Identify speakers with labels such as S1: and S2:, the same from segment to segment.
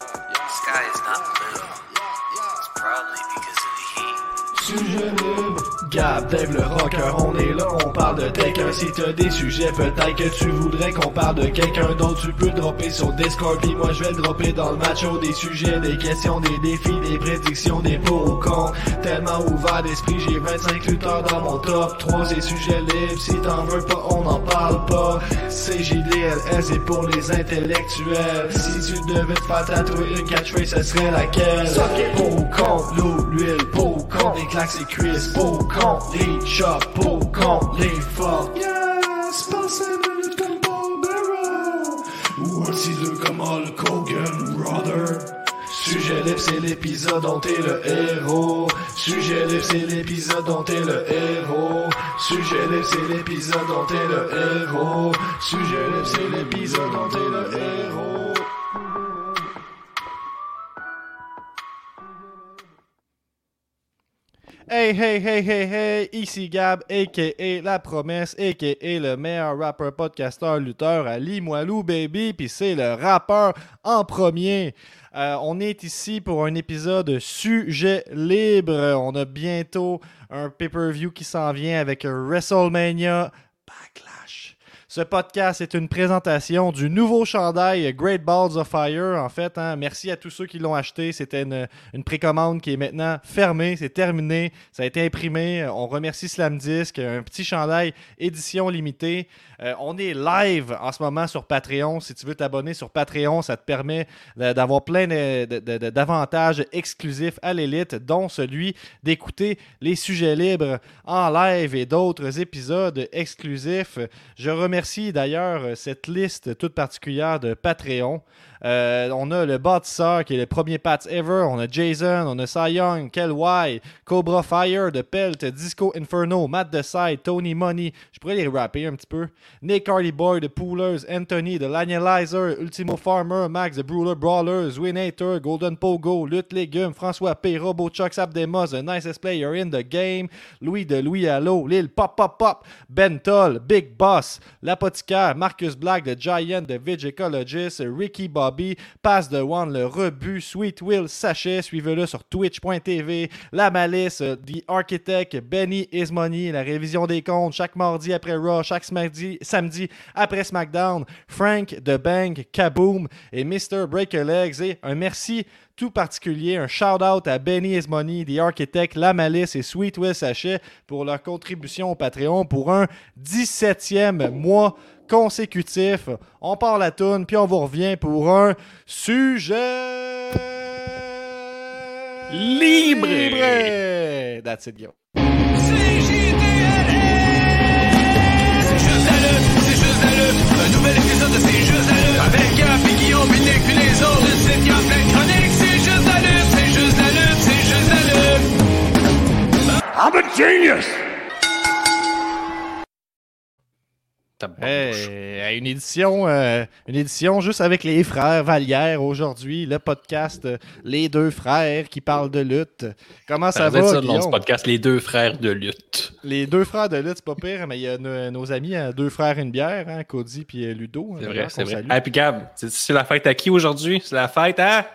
S1: sky is not blue. It's probably because of the heat.
S2: Gab, Dave le rocker, on est là, on parle de quelqu'un. Si t'as des sujets, peut-être que tu voudrais qu'on parle de quelqu'un d'autre. Tu peux dropper sur Discord, puis moi je vais le dropper dans le macho. Des sujets, des questions, des défis, des prédictions, des pour ou. Tellement ouvert d'esprit, j'ai 25 lutteurs dans mon top 3. C'est sujet libre, si t'en veux pas, on n'en parle pas. CJDLS, c'est pour les intellectuels. Si tu devais te faire tatouer une catchphrase, ce serait laquelle? Pour ou contre l'eau, l'huile, pour ou contre les claques et cuisses, pour ou les chops, pour ou contre les fuck. Yes, passez minutes comme Paul Bearer. Ou un ciseau comme Hulk Hogan, brother. Sujet libre, c'est l'épisode dont t'es le héros. Sujet libre, c'est l'épisode dont t'es le héros. Sujet libre, c'est l'épisode dont t'es le héros. Sujet libre, c'est l'épisode dont t'es le héros.
S3: Hey, hey, hey, hey, hey, ici Gab, a.k.a. La Promesse, a.k.a. le meilleur rappeur, podcasteur, lutteur à Limoilou, baby, puis c'est le rappeur en premier. Euh, on est ici pour un épisode sujet libre. On a bientôt un pay-per-view qui s'en vient avec WrestleMania Backlash. Ce podcast est une présentation du nouveau chandail Great Balls of Fire. En fait, hein. merci à tous ceux qui l'ont acheté. C'était une, une précommande qui est maintenant fermée. C'est terminé. Ça a été imprimé. On remercie Slam Disc. Un petit chandail édition limitée. Euh, on est live en ce moment sur Patreon. Si tu veux t'abonner sur Patreon, ça te permet d'avoir plein d'avantages exclusifs à l'élite, dont celui d'écouter les sujets libres en live et d'autres épisodes exclusifs. Je remercie d'ailleurs cette liste toute particulière de Patreon. Euh, on a le bâtisseur qui est le premier Pats ever. On a Jason, on a Cy Young, Kel Y, Cobra Fire, The Pelt, Disco Inferno, Matt Decide, Tony Money. Je pourrais les rapper un petit peu. Nick Hardy Boy, The Poolers, Anthony, The Lanializer, Ultimo Farmer, Max, The Brawler Brawlers, Winator, Golden Pogo, Lutte Légumes, François P, Robo Chuck, Abdemos, The Nicest Player in the Game, Louis de Louis Allo, Lil Pop Pop Pop, Ben Toll, Big Boss, L'Apothicaire, Marcus Black, The Giant, The Veg Ecologist, Ricky Bobby, Pass the One, Le Rebut, Sweet Will, Sachet, suivez-le sur twitch.tv, La Malice, euh, The Architect, Benny Is Money, la révision des comptes, chaque mardi après Raw, chaque samedi, samedi après SmackDown, Frank, The Bank, Kaboom et Mr. Break a Legs, et un merci tout particulier, un shout-out à Benny Is Money, The Architect, La Malice et Sweet Will Sachet pour leur contribution au Patreon pour un 17e mois consécutif. On part la toune, puis on vous revient pour un sujet
S4: Libre.
S3: libre. That's it.
S4: Un nouvel épisode de C'est juste la lutte. Avec Gap et Guillaume, puis Nick, puis les autres. Le site, y a plein de chroniques. C'est juste la lutte, c'est juste la lutte, c'est juste la lutte. I'm a genius!
S3: Hey, une édition, euh, une édition juste avec les frères Vallière aujourd'hui, le podcast euh, Les deux frères qui parlent de lutte. Comment ça,
S5: Ça
S3: va,
S5: ça le nom de ce
S3: Guillaume?
S5: podcast, les deux frères de lutte.
S3: Les deux frères de lutte, c'est pas pire, mais il y a nos, nos amis, hein, deux frères une bière, hein, Cody puis euh, Ludo.
S5: C'est
S3: hein,
S5: vrai, c'est vrai.
S3: salue.
S5: Ah, puis Gab, c'est- c'est la fête à qui aujourd'hui? C'est la fête à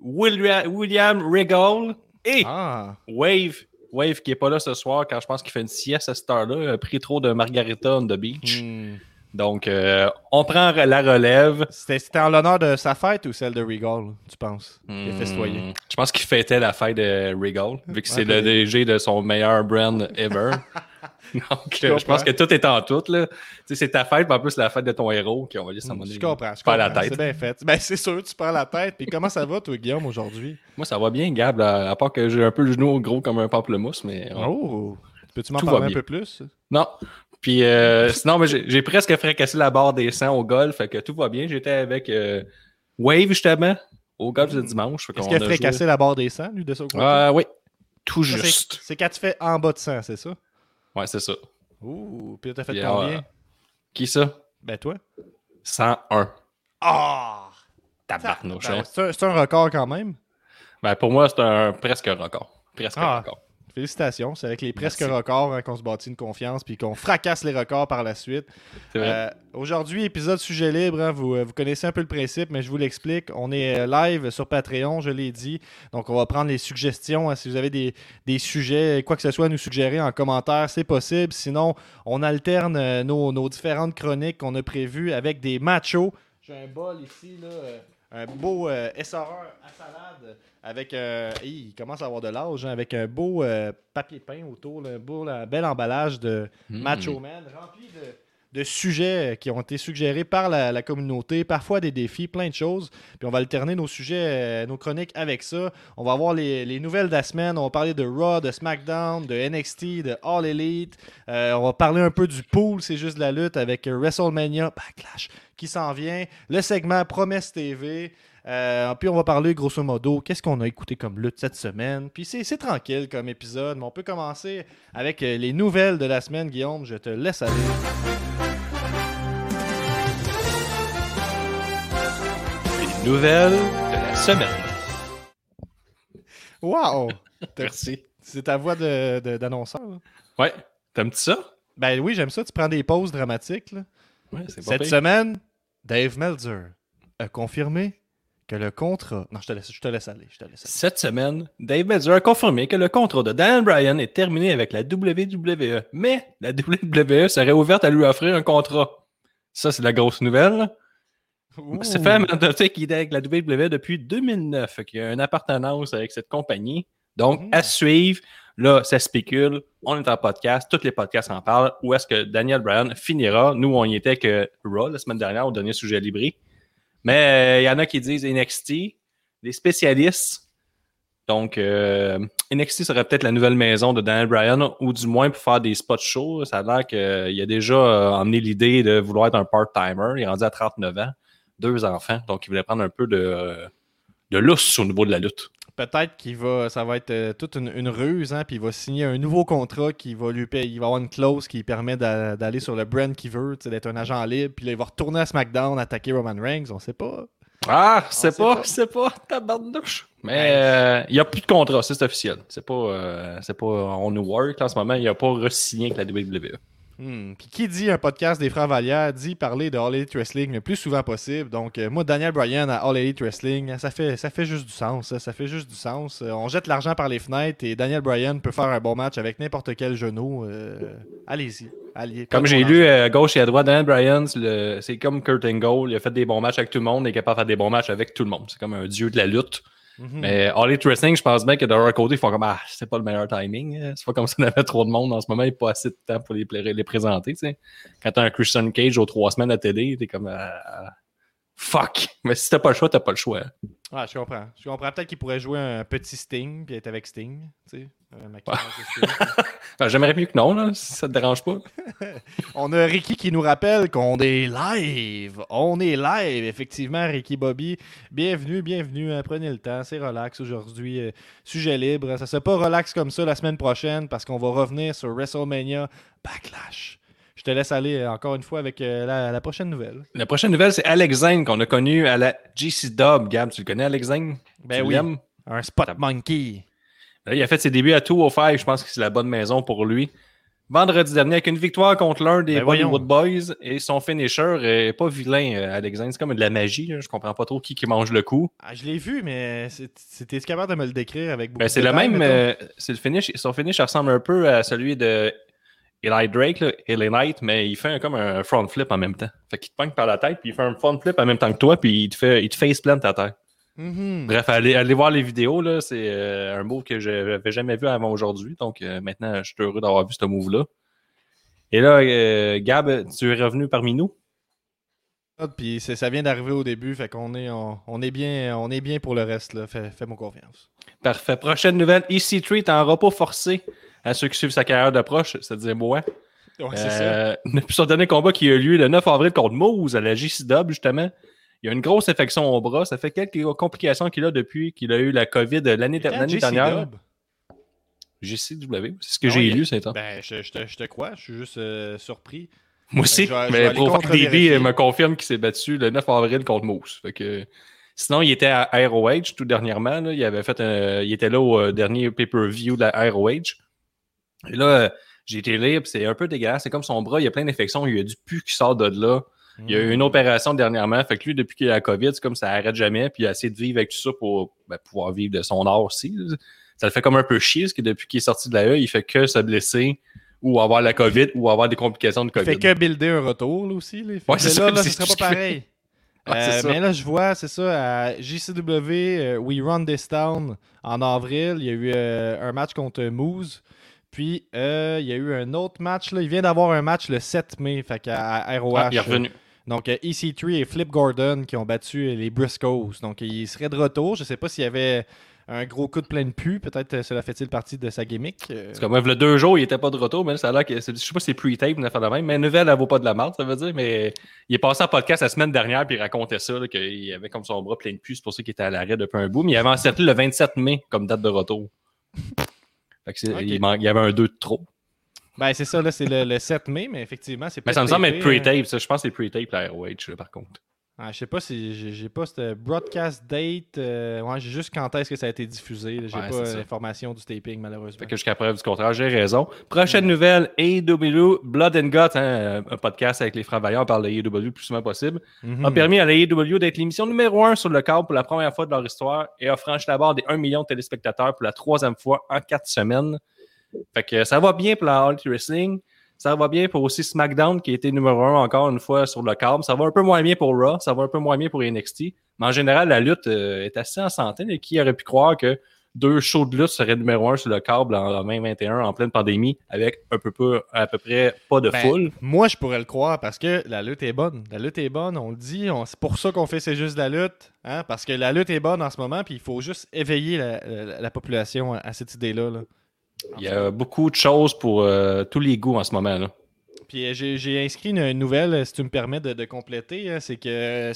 S5: William, William Regal et
S3: Ah,
S5: Wave. Wave qui est pas là ce soir quand je pense qu'il fait une sieste à cette heure-là, a pris trop de margarita on the beach.
S3: hmm.
S5: Donc, euh, on prend la relève.
S3: C'était en l'honneur de sa fête ou celle de Regal, tu penses? Festoyé.
S5: Hmm, Je pense qu'il fêtait la fête de Regal, vu que c'est le DG de son meilleur brand ever. Donc, euh, je pense que tout est en tout. là. Tu sais, c'est ta fête, mais en plus, la fête de ton héros qui on va un moment
S3: Je comprends, je
S5: faire la tête.
S3: C'est bien fait. Ben, c'est sûr, tu prends la tête. Puis comment ça va, toi, Guillaume, aujourd'hui?
S5: Moi, ça va bien, Gab, à, à part que j'ai un peu le genou gros comme un pamplemousse, mais...
S3: Oh! Peux-tu m'en parler un peu plus?
S5: Non. Puis, euh, sinon, mais j'ai j'ai presque fracassé la barre des 100 au golf, fait que tout va bien. J'étais avec euh, Wave, justement, au golf de dimanche. fait
S3: Est-ce qu'il a fracassé
S5: joué-
S3: la barre des 100, lui, de côté?
S5: Ah oui, tout
S3: Ça, c'est-
S5: juste.
S3: C'est quand tu fais en bas de 100, c'est ça?
S5: Ouais, c'est ça.
S3: Ouh, puis t'as fait
S5: Puis,
S3: combien?
S5: euh, Qui ça?
S3: Ben, toi?
S5: 101.
S3: Ah!
S5: Tabarnouche.
S3: Ben,
S5: hein?
S3: c'est un, c'est un record quand même.
S5: Ben, pour moi, c'est un presque record. Presque
S3: Ah.
S5: record.
S3: Félicitations. C'est avec les presque
S5: Merci.
S3: records hein, qu'on se bâtit une confiance puis qu'on fracasse les records par la suite. Euh, Aujourd'hui, épisode sujet libre. hein, vous, euh, vous connaissez un peu le principe, mais je vous l'explique. On est euh, live sur Patreon, je l'ai dit. Donc, on va prendre les suggestions. hein. si vous avez des, des sujets, quoi que ce soit à nous suggérer en commentaire, c'est possible. Sinon, on alterne nos, nos différentes chroniques qu'on a prévues avec des machos. J'ai un bol ici, là, un beau euh, essoreur à salade avec. Hi, il commence à avoir de l'âge, hein, avec un beau euh, papier peint autour, là, un beau, là, un bel emballage de
S5: Mm.
S3: Macho Man, rempli de, de sujets qui ont été suggérés par la, communauté, parfois des défis, plein de choses. Puis on va alterner nos sujets, euh, nos chroniques avec ça. On va avoir les, les nouvelles de la semaine. On va parler de Raw, de SmackDown, de NXT, de All Elite. Euh, on va parler un peu du pool, c'est juste de la lutte avec euh, WrestleMania Backlash qui s'en vient. Le segment Promesse TV. Euh, puis on va parler grosso modo, qu'est-ce qu'on a écouté comme lutte cette semaine. Puis c'est tranquille comme épisode, mais on peut commencer avec euh, les nouvelles de la semaine, Guillaume. Je te laisse aller.
S5: Les nouvelles de la semaine.
S3: Wow!
S5: Merci.
S3: C'est ta voix de- de- d'annonceur. là.
S5: Ouais. T'aimes-tu ça?
S3: ben oui, j'aime ça. Tu prends des pauses dramatiques. là.
S5: Ouais,
S3: Cette semaine, Dave Meltzer a confirmé que le contrat. Non, je te laisse, je te laisse aller. Je te laisse aller.
S5: Cette semaine, Dave Meltzer a confirmé que le contrat de Dan Bryan est terminé avec la WWE, mais la WWE serait ouverte à lui offrir un contrat. Ça, c'est la grosse nouvelle. Ça fait noter qu'il est avec la WWE depuis 2009, fait qu'il a une appartenance avec cette compagnie. Donc,
S3: Mhm.
S5: à suivre, là, ça spécule, on est en podcast, tous les podcasts en parlent. Où est-ce que Daniel Bryan finira? Nous, on y était que Raw la semaine dernière, au dernier sujet libré. Mais euh, il y en a qui disent NXT, des spécialistes. Donc, euh, NXT serait peut-être la nouvelle maison de Daniel Bryan, ou du moins pour faire des spots shows. Ça a l'air qu'il a déjà euh, emmené l'idée de vouloir être un part-timer. Il est rendu à 39 ans, deux enfants, donc il voulait prendre un peu de, euh, de au niveau de la lutte.
S3: Peut-être qu'il va, ça va être euh, toute une, une ruse, hein, puis il va signer un nouveau contrat qui va lui payer. Il va avoir une clause qui permet d'a- d'aller sur le brand qu'il veut, sais, d'être un agent libre, puis là, il va retourner à SmackDown, attaquer Roman Reigns, on sait pas.
S5: Ah, c'est
S3: sait
S5: pas,
S3: pas.
S5: c'est pas, tabarnouche. Mais euh, il n'y a plus de contrat, c'est officiel. C'est pas, euh, c'est pas on nous work en ce moment, il n'a pas re-signé avec la WWE.
S3: Hmm. Puis qui dit un podcast des Frères Vallière dit parler de All Elite Wrestling le plus souvent possible. Donc, euh, moi, Daniel Bryan à All Elite Wrestling, ça fait, ça fait juste du sens. Ça, ça fait juste du sens. Euh, on jette l'argent par les fenêtres et Daniel Bryan peut faire un bon match avec n'importe quel genou. Euh, Allez-y. Allez,
S5: Comme j'ai lu à gauche et à droite, Dan Bryan, c'est comme Kurt Angle, il a fait des bons matchs avec tout le monde, il est capable de faire des bons matchs avec tout le monde. C'est comme un dieu de la lutte.
S3: Mhm.
S5: Mais All Elite Wrestling, je pense bien que de leur côté, ils font comme Ah, c'est pas le meilleur timing. hein. C'est pas comme si on avait trop de monde en ce moment, a pas assez de temps pour les, les présenter. tu sais. Quand t'as un Christian Cage aux trois semaines à télé, t'es comme Ah, Fuck! Mais si t'as pas le choix, t'as pas le choix.
S3: Ah, je comprends. Je comprends. Peut-être qu'il pourrait jouer un petit Sting puis être avec Sting. Tu sais.
S5: Ben, J'aimerais mieux que non, là, si ça te dérange pas.
S3: On a Ricky qui nous rappelle qu'on est live. On est live, effectivement, Ricky Bobby. Bienvenue, bienvenue. hein, Prenez le temps, c'est relax aujourd'hui. euh, sujet libre. Ça sera pas relax comme ça la semaine prochaine parce qu'on va revenir sur WrestleMania Backlash. Je te laisse aller euh, encore une fois avec euh, la, la prochaine nouvelle.
S5: La prochaine nouvelle, c'est Alex Zane qu'on a connu à la GC Dub. Gab, tu le connais, Alex Zane?
S3: Ben
S5: Tu
S3: oui. Un spot monkey.
S5: Là, il a fait ses débuts à 205. Je pense que c'est la bonne maison pour lui. Vendredi dernier, avec une victoire contre l'un des
S3: Ben.
S5: Bollywood Boys et son finisher est pas vilain, euh, Alexandre. C'est comme de la magie. là. Je comprends pas trop qui, qui mange le coup.
S3: Ah, je l'ai vu, mais c'était capable de me le décrire avec beaucoup
S5: Ben, c'est le même. euh, c'est le finish. Son finish ressemble un peu à celui de Eli Drake, là, Eli Knight, mais il fait un- comme un front flip en même temps. Fait qu'il te pogne par la tête, puis il fait un front flip en même temps que toi, puis il te fait, il te face plant à terre.
S3: Mhm.
S5: Bref, allez, allez voir les vidéos, là. C'est euh, un move que je n'avais jamais vu avant aujourd'hui. Donc euh, maintenant, je suis heureux d'avoir vu ce move-là. Et là, euh, Gab, tu es revenu parmi nous?
S3: Puis c'est- ça vient d'arriver au début, fait qu'on est, on, on est bien, on est bien pour le reste. Là. Fais, fais-moi confiance.
S5: Parfait. Prochaine nouvelle, EC3 est en repos forcé à ceux qui suivent sa carrière de proche, c'est-à-dire moi.
S3: Ouais, c'est ça.
S5: Euh, Depuis son dernier combat qui a eu lieu le 9 avril contre Moose à la JCW, justement, il y a une grosse infection au bras. Ça fait quelques complications qu'il a depuis qu'il a eu la COVID l'année dernière.
S3: Dub?
S5: JCW, c'est ce que
S3: Ah
S5: j'ai lu, c'est ça.
S3: Ben, je, je te, je te crois, je suis juste euh, surpris.
S5: Moi aussi,
S3: je vais- je
S5: mais
S3: aller
S5: Pro DB me confirme qu'il s'est battu le 9 avril contre Moose. Fait que Sinon, il était à ROH tout dernièrement. là. Il avait fait un- il était là au euh, dernier pay-per-view de la ROH. Et là, j'ai été lire, puis c'est un peu dégueulasse. C'est comme son bras, il y a plein d'infections, il y a du pu qui sort de là. Il y a eu une opération dernièrement. Fait que lui, depuis qu'il a la COVID, c'est comme ça arrête jamais. Puis il a essayé de vivre avec tout ça pour ben, pouvoir vivre de son art aussi. Ça le fait comme un peu chier, parce que depuis qu'il est sorti de la E, il fait que se blesser ou avoir la COVID ou avoir des complications de
S3: Il
S5: COVID.
S3: fait que builder un retour là, aussi. Là.
S5: Ouais, c'est
S3: là, ce serait pas pareil. Euh, mais là, je vois, c'est ça, à JCW, euh, We Run This Town, en avril, il y a eu euh, un match contre Moose. Puis, euh, il y a eu un autre match. Là. Il vient d'avoir un match le 7 mai, fait à ROH.
S5: Ah, il est revenu.
S3: Donc, euh, EC3 et Flip Gordon qui ont battu euh, les Briscoes. Donc, il serait de retour. Je sais pas s'il y avait un gros coup de pleine pu. Peut-être cela fait-il partie de sa gimmick. Euh,
S5: C'est comme, il y a deux jours, il était pas de retour, mais là, ça a l'air que, je sais pas si c'est pre-tape, affaire de même, mais nouvelle, elle vaut pas de la marde, ça veut dire, mais il est passé en podcast la semaine dernière, puis il racontait ça, qu'il avait comme son bras plein de puces, c'est pour ça qu'il était à l'arrêt depuis un bout, mais il avait encerclé le 27 mai comme date de retour. Il, man- il y avait un 2 de trop.
S3: Ben, c'est ça, là, c'est le, le 7 mai, mais effectivement, c'est
S5: Mais ça me semble être
S3: tapé, hein.
S5: pre-tape, ça. Je pense que c'est pre-tape, la ROH, là, par contre.
S3: Ah, je sais pas si j'ai pas cette broadcast date. euh, ouais, j'ai juste quand est-ce que ça a été diffusé. J'ai
S5: Ouais,
S3: pas
S5: ça.
S3: l'information du taping, malheureusement.
S5: Fait que jusqu'à preuve du contraire, j'ai raison. Prochaine nouvelle, AEW Blood and Guts, hein, un podcast avec les frères Vaillants, on parle de AEW le plus souvent possible.
S3: Mhm.
S5: a permis à la AEW d'être l'émission numéro un sur le câble pour la première fois de leur histoire et a franchi la barre des 1 million de téléspectateurs pour la troisième fois en quatre semaines. Fait que ça va bien pour la All Wrestling. Ça va bien pour aussi SmackDown qui a été numéro un encore une fois sur le câble. Ça va un peu moins bien pour Raw. Ça va un peu moins bien pour NXT. Mais en général, la lutte euh, est assez en santé. Et qui aurait pu croire que deux shows de lutte seraient numéro un sur le câble en 2021 en pleine pandémie avec un peu peu, à peu près pas de
S3: Ben,
S5: foule?
S3: Moi, je pourrais le croire parce que la lutte est bonne. La lutte est bonne, on le dit. C'est pour ça qu'on fait C'est juste la lutte. hein, Parce que la lutte est bonne en ce moment, puis il faut juste éveiller la, la- la population à, à cette idée-là. là.
S5: Il y a beaucoup de choses pour euh, tous les goûts en ce moment. Là.
S3: Puis euh, j'ai inscrit une, nouvelle, euh, si tu me permets de, compléter. hein, c'est que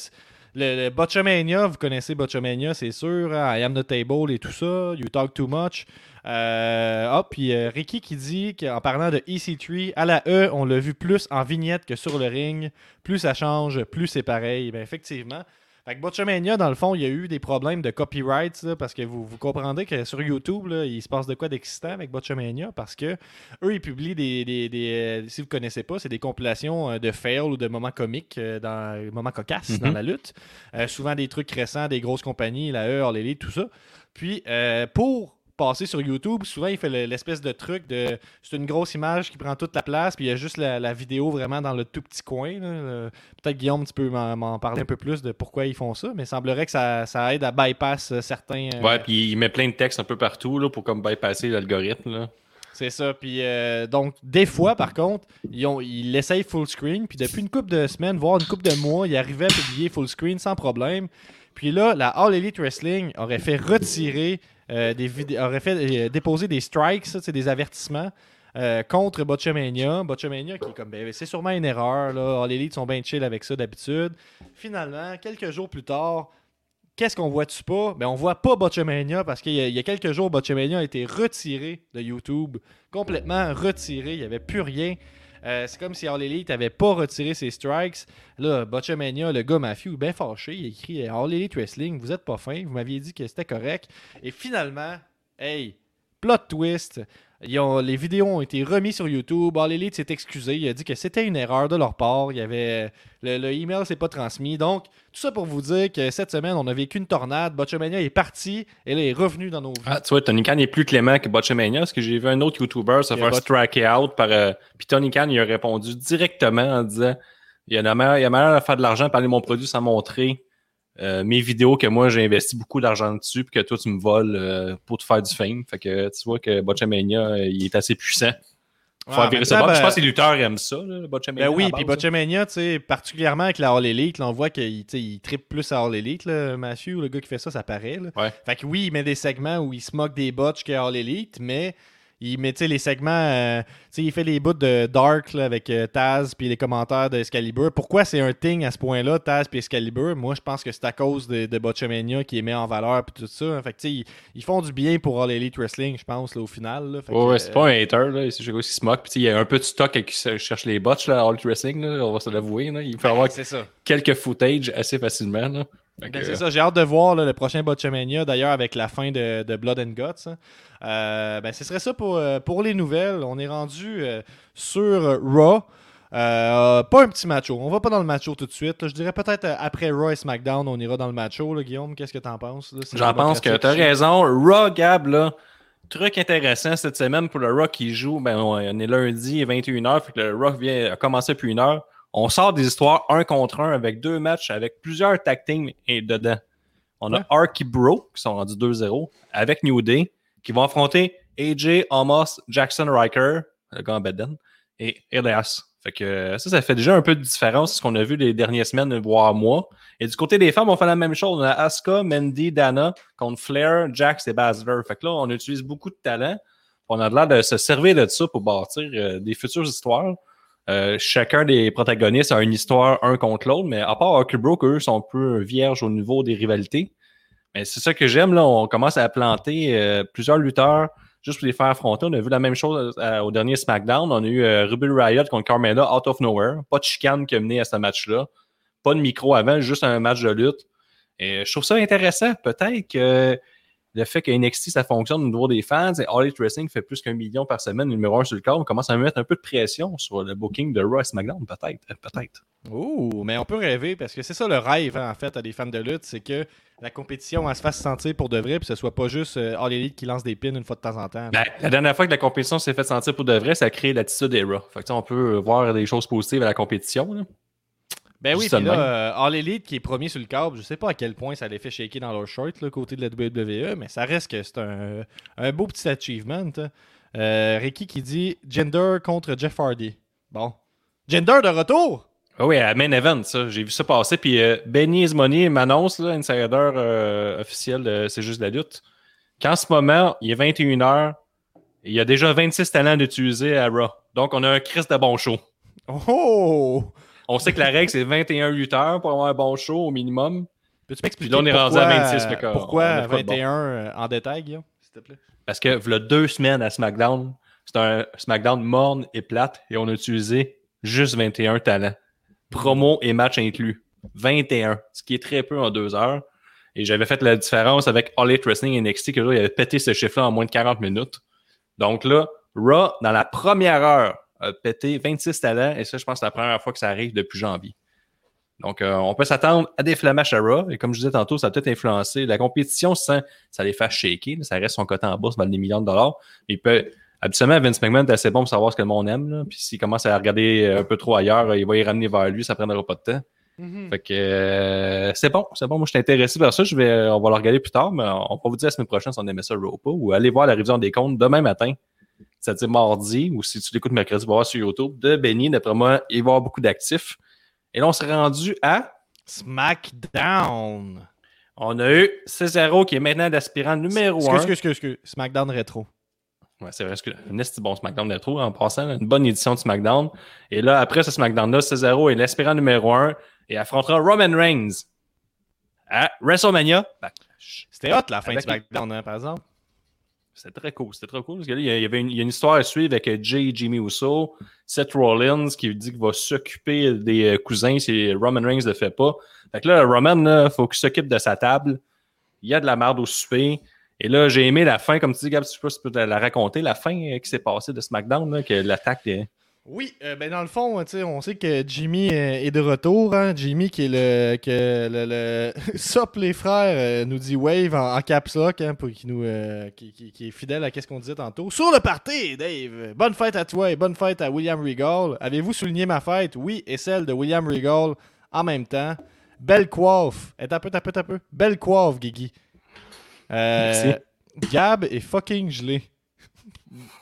S3: le, le Botchamania, vous connaissez Botchamania, c'est sûr. hein, I am the table et tout ça. You talk too much. Euh, ah, puis Ricky qui dit qu'en parlant de EC3, à la E, on l'a vu plus en vignette que sur le ring. Plus ça change, plus c'est pareil. Ben, effectivement. Fait que Botchamania, dans le fond, il y a eu des problèmes de copyright, là, parce que vous, vous comprendrez que sur YouTube, là, il se passe de quoi d'excitant avec Botchamania, parce que eux, ils publient des, des- des, euh, si vous connaissez pas, c'est des compilations euh, de fails ou de moments comiques, euh, dans, moments cocasses
S5: Mhm.
S3: dans la lutte. Euh, souvent des trucs récents, des grosses compagnies, la E, tout ça. Puis, euh, pour passer sur YouTube, souvent, il fait le- l'espèce de truc de... C'est une grosse image qui prend toute la place, puis il y a juste la, la vidéo vraiment dans le tout petit coin. Peut-être Guillaume, tu peux m'en parler un peu plus de pourquoi ils font ça, mais il semblerait que ça, ça aide à bypass euh, certains... euh,
S5: Ouais, puis il met plein de textes un peu partout là, pour comme bypasser l'algorithme.
S3: C'est ça. Puis euh, donc, des fois, par contre, ils, ont, ils l'essayent full screen. Puis depuis une couple de semaines, voire une couple de mois, ils arrivaient à publier full screen sans problème. Puis là, la All Elite Wrestling aurait fait retirer euh, aurait fait euh, déposer des strikes, des avertissements. euh, contre Botchamania. Botchamania qui est comme, ben, c'est sûrement une erreur. Là. All Elite sont bien chill avec ça d'habitude. Finalement, quelques jours plus tard, Qu'est-ce qu'on voit-tu pas? Ben, on voit pas Botchamania parce qu'il y, y a quelques jours, Botchamania a été retiré de YouTube. Complètement retiré. Il n'y avait plus rien. Euh, c'est comme si All Elite n'avait pas retiré ses strikes. Là, Botchamania, le gars Matthew, bien fâché, il écrit All Elite Wrestling, vous êtes pas fin, vous m'aviez dit que c'était correct. Et finalement, hey, plot twist. Ils ont- les vidéos ont été remis sur YouTube. All Elite s'est excusé. Il a dit que c'était une erreur de leur part. Il y avait le, le email s'est pas transmis. Donc, tout ça pour vous dire que cette semaine, on a vécu une tornade. Botchamania est parti et là, il est revenu dans nos vies.
S5: Ah, tu vois, Tony Khan est plus clément que Botchamania parce que j'ai vu un autre YouTuber se faire striker out par. euh, Puis Tony Khan, il a répondu directement en disant Il y a la meilleure, il y a meilleure à faire de l'argent, parler de mon produit sans montrer euh, mes vidéos que moi j'ai investi beaucoup d'argent dessus, puis que toi tu me voles euh, pour te faire du fame. Fait que tu vois que Botchamania, euh, il est assez puissant. Faut
S3: en
S5: virer ça. Je
S3: ben-
S5: pense que les lutteurs aiment ça, là, Botchamania.
S3: Ben oui, puis. Botchamania, tu sais, particulièrement avec la All Elite, là, on voit qu'il il trippe plus à All Elite, là, Matthew, le gars qui fait ça, ça paraît. Là.
S5: Ouais.
S3: Fait que oui, il met des segments où il se moque des botches que All Elite, mais il met les segments, euh, tu sais, il fait les bouts de Dark là, avec euh, Taz puis les commentaires de Excalibur. Pourquoi c'est un thing à ce point-là, Taz puis Excalibur? Moi, je pense que c'est à cause de, de Botchamania qui est mis en valeur puis tout ça. hein. Fait que tu sais, ils, ils font du bien pour All Elite Wrestling, je pense, là, au final. là. Fait
S5: Ouais,
S3: que,
S5: ouais, c'est
S3: euh,
S5: pas un hater, là. C'est qu'il se moque. Il y a un peu de stock qui cherche les bots, là, à All Elite Wrestling, là. On va se l'avouer. Il peut avoir quelques footage assez facilement, là.
S3: Ben, c'est ça, j'ai hâte de voir là, le prochain Botchamania, d'ailleurs avec la fin de, de Blood and Guts. hein. Euh, ben, ce serait ça pour, euh, pour les nouvelles. On est rendu euh, sur Raw. Euh, pas un petit macho. On va pas dans le macho tout de suite. là. Je dirais peut-être après Raw et SmackDown, on ira dans le macho. là, Guillaume, qu'est-ce que t'en penses?
S5: J'en pense que
S3: démocratique.
S5: tu as raison. Raw, Gab, là, truc intéressant cette semaine pour le Raw qui joue. Ben, on est lundi, 21h, fait que le Raw vient commencer depuis une heure. On sort des histoires un contre un avec deux matchs, avec plusieurs tag teams et dedans. On a. Arky Bro, qui sont rendus 2-0, avec New Day, qui vont affronter AJ, Amos, Jackson Riker, le gars en et Elias. Fait que euh, ça, ça fait déjà un peu de différence, ce qu'on a vu les dernières semaines, voire mois. Et du côté des femmes, on fait la même chose. On a Asuka, Mandy, Dana contre Flair, Jax et Basler. Fait que là, on utilise beaucoup de talent. On a l'air de se servir de ça pour bâtir euh, des futures histoires. Euh, chacun des protagonistes a une histoire un contre l'autre, mais à part Bro, eux sont un peu vierges au niveau des rivalités. Mais c'est ça que j'aime, là. On commence à planter euh, plusieurs lutteurs juste pour les faire affronter. On a vu la même chose euh, au dernier SmackDown. On a eu Ruby Riot contre Carmella out of nowhere. Pas de chicane qui a mené à ce match-là. Pas de micro avant, juste un match de lutte. Et je trouve ça intéressant. Peut-être que le fait que NXT, ça fonctionne au niveau des fans et All Elite Wrestling fait plus qu'un million par semaine, numéro un sur le corps, on commence à mettre un peu de pression sur le booking de Raw et SmackDown, peut-être. euh, Peut-être.
S3: Ouh, mais on peut rêver parce que c'est ça le rêve hein, en fait à des fans de lutte, c'est que la compétition elle se fasse sentir pour de vrai, puis ce soit pas juste euh, All Elite qui lance des pins une fois de temps en temps.
S5: Ben, la dernière fois que la compétition s'est fait sentir pour de vrai, ça a créé l'attitude era. Fait que, on peut voir des choses positives à la compétition. là.
S3: Ben oui, puis là, euh, All Elite qui est premier sur le câble, je sais pas à quel point ça les fait shaker dans leur short, le côté de la WWE, mais ça reste que c'est un, un beau petit achievement. hein. Euh, Ricky qui dit Gender contre Jeff Hardy. Bon. Gender de retour?
S5: Ah oui, à Main Event, ça. J'ai vu ça passer. Puis euh, Benny Money m'annonce, là, insider euh, officiel de C'est juste la lutte, qu'en ce moment, il est 21h. Il y a déjà 26 talents d'utiliser à Raw. Donc, on a un Chris de bon show.
S3: Oh!
S5: On sait que la règle, c'est 21 lutteurs pour avoir un bon show au minimum.
S3: Peux-tu m'expliquer
S5: Puis là, on est rendu
S3: pourquoi,
S5: à 26, fait qu'on- on
S3: pourquoi
S5: a de quoi de bon.
S3: 21 euh, en détail, Guillaume, s'il te plaît?
S5: Parce que, voilà deux semaines à SmackDown, c'est un SmackDown morne et plate et on a utilisé juste 21 talents. Promo et match inclus. 21, ce qui est très peu en deux heures. Et j'avais fait la différence avec All Elite Wrestling et NXT, que là, il avait pété ce chiffre-là en moins de 40 minutes. Donc là, Raw, dans la première heure, a pété 26 talents, et ça, je pense que c'est la première fois que ça arrive depuis janvier. Donc, euh, on peut s'attendre à des flammages à Raw, et comme je disais tantôt, ça a peut-être influencé la compétition sans ça les fait shaker. ça reste son coté en bourse, valent des millions de dollars. Il peut, habituellement, Vince McMahon est assez bon pour savoir ce que le monde aime. là. Puis s'il commence à regarder euh, un peu trop ailleurs, il va y ramener vers lui, ça prendra pas de temps. Fait que euh, c'est bon, c'est bon. Moi, je suis intéressé par ça. Je vais, on va le regarder plus tard, mais on va vous dire la semaine prochaine si on aimait ça Raw ou pas. Ou aller voir la révision des comptes demain matin. C'est-à-dire mardi, ou si tu l'écoutes mercredi, tu vas voir sur YouTube de Benny. D'après moi, il va y avoir beaucoup d'actifs. Et là, on s'est rendu à
S3: SmackDown.
S5: On a eu Cesaro qui est maintenant l'aspirant numéro 1.
S3: Excuse, excuse, excuse. SmackDown Retro.
S5: Ouais, c'est vrai, excuse- un bon SmackDown d'intro en passant, une bonne édition de SmackDown. Et là, après ce SmackDown-là, Cesaro est l'aspirant numéro 1 et affrontera Roman Reigns à WrestleMania. Backlash.
S3: C'était hot la fin
S5: Avec
S3: de SmackDown, hein, par exemple.
S5: C'était très cool, c'était très cool. Parce que là, il y avait une, histoire à suivre avec euh, Jay et Jimmy Uso, Seth Rollins qui dit qu'il va s'occuper des euh, cousins si Roman Reigns ne le fait pas. Fait que là, Roman, il faut qu'il s'occupe de sa table. Il y a de la merde au souper. Et là, j'ai aimé la fin, comme tu dis, Gab, si tu peux, si tu peux la raconter, la fin euh, qui s'est passée de SmackDown, là, que l'attaque des.
S3: Oui, euh, ben dans le fond, on sait que Jimmy euh, est de retour. hein. Jimmy qui est le. Que le, le... Sop les frères euh, nous dit wave en, en caps lock hein, pour qui, nous, euh, qui, qui- qui est fidèle à ce qu'on disait tantôt. Sur le party, Dave. Bonne fête à toi et bonne fête à William Regal. Avez-vous souligné ma fête? Oui, et celle de William Regal en même temps. Belle coiffe. Et un peu, un peu, un peu. Belle coiffe, Guigui. Euh,
S5: Merci.
S3: Gab est fucking gelé.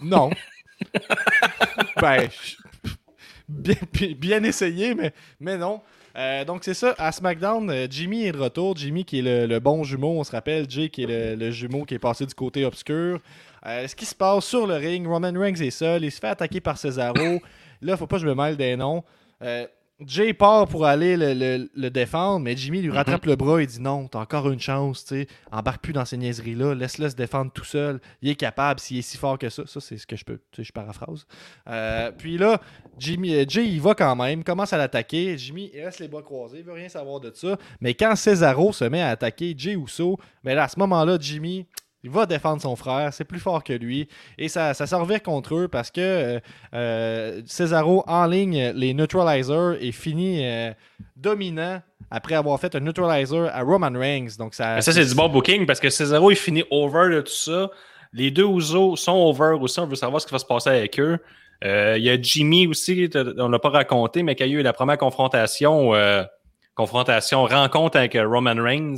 S3: Non. ben, bien, essayé, mais, non. Euh, donc c'est ça, à SmackDown, euh, Jimmy est de retour. Jimmy qui est le, bon jumeau, on se rappelle. Jay qui est le, jumeau qui est passé du côté obscur. Euh, ce qui se passe sur le ring, Roman Reigns est seul, il se fait attaquer par Cesaro. Là, faut pas que je me mêle des noms. Jay part pour aller le, le- le défendre, mais Jimmy
S5: Mhm.
S3: lui rattrape le bras et dit non, t'as encore une chance, tu sais. Embarque plus dans ces niaiseries-là, laisse-le se défendre tout seul. Il est capable s'il est si fort que ça. Ça, c'est ce que je peux. Tu sais, je paraphrase. Euh, puis là, Jimmy, euh, Jay, il va quand même, commence à l'attaquer. Jimmy, il reste les bras croisés, il veut rien savoir de ça. Mais quand Cesaro se met à attaquer Jay Uso, mais là, à ce moment-là, Jimmy. Il va défendre son frère, c'est plus fort que lui. Et ça, ça s'en revient contre eux parce que euh, euh, Cesaro en ligne les neutralizers et finit euh, dominant après avoir fait un neutralizer à Roman Reigns. Donc ça,
S5: ça, c'est du bon booking parce que Cesaro, il finit over de tout ça. Les deux Usos sont over aussi. On veut savoir ce qui va se passer avec eux. Euh, Il y a Jimmy aussi, on l'a pas raconté, mais qui a eu la première confrontation, confrontation rencontre avec Roman Reigns.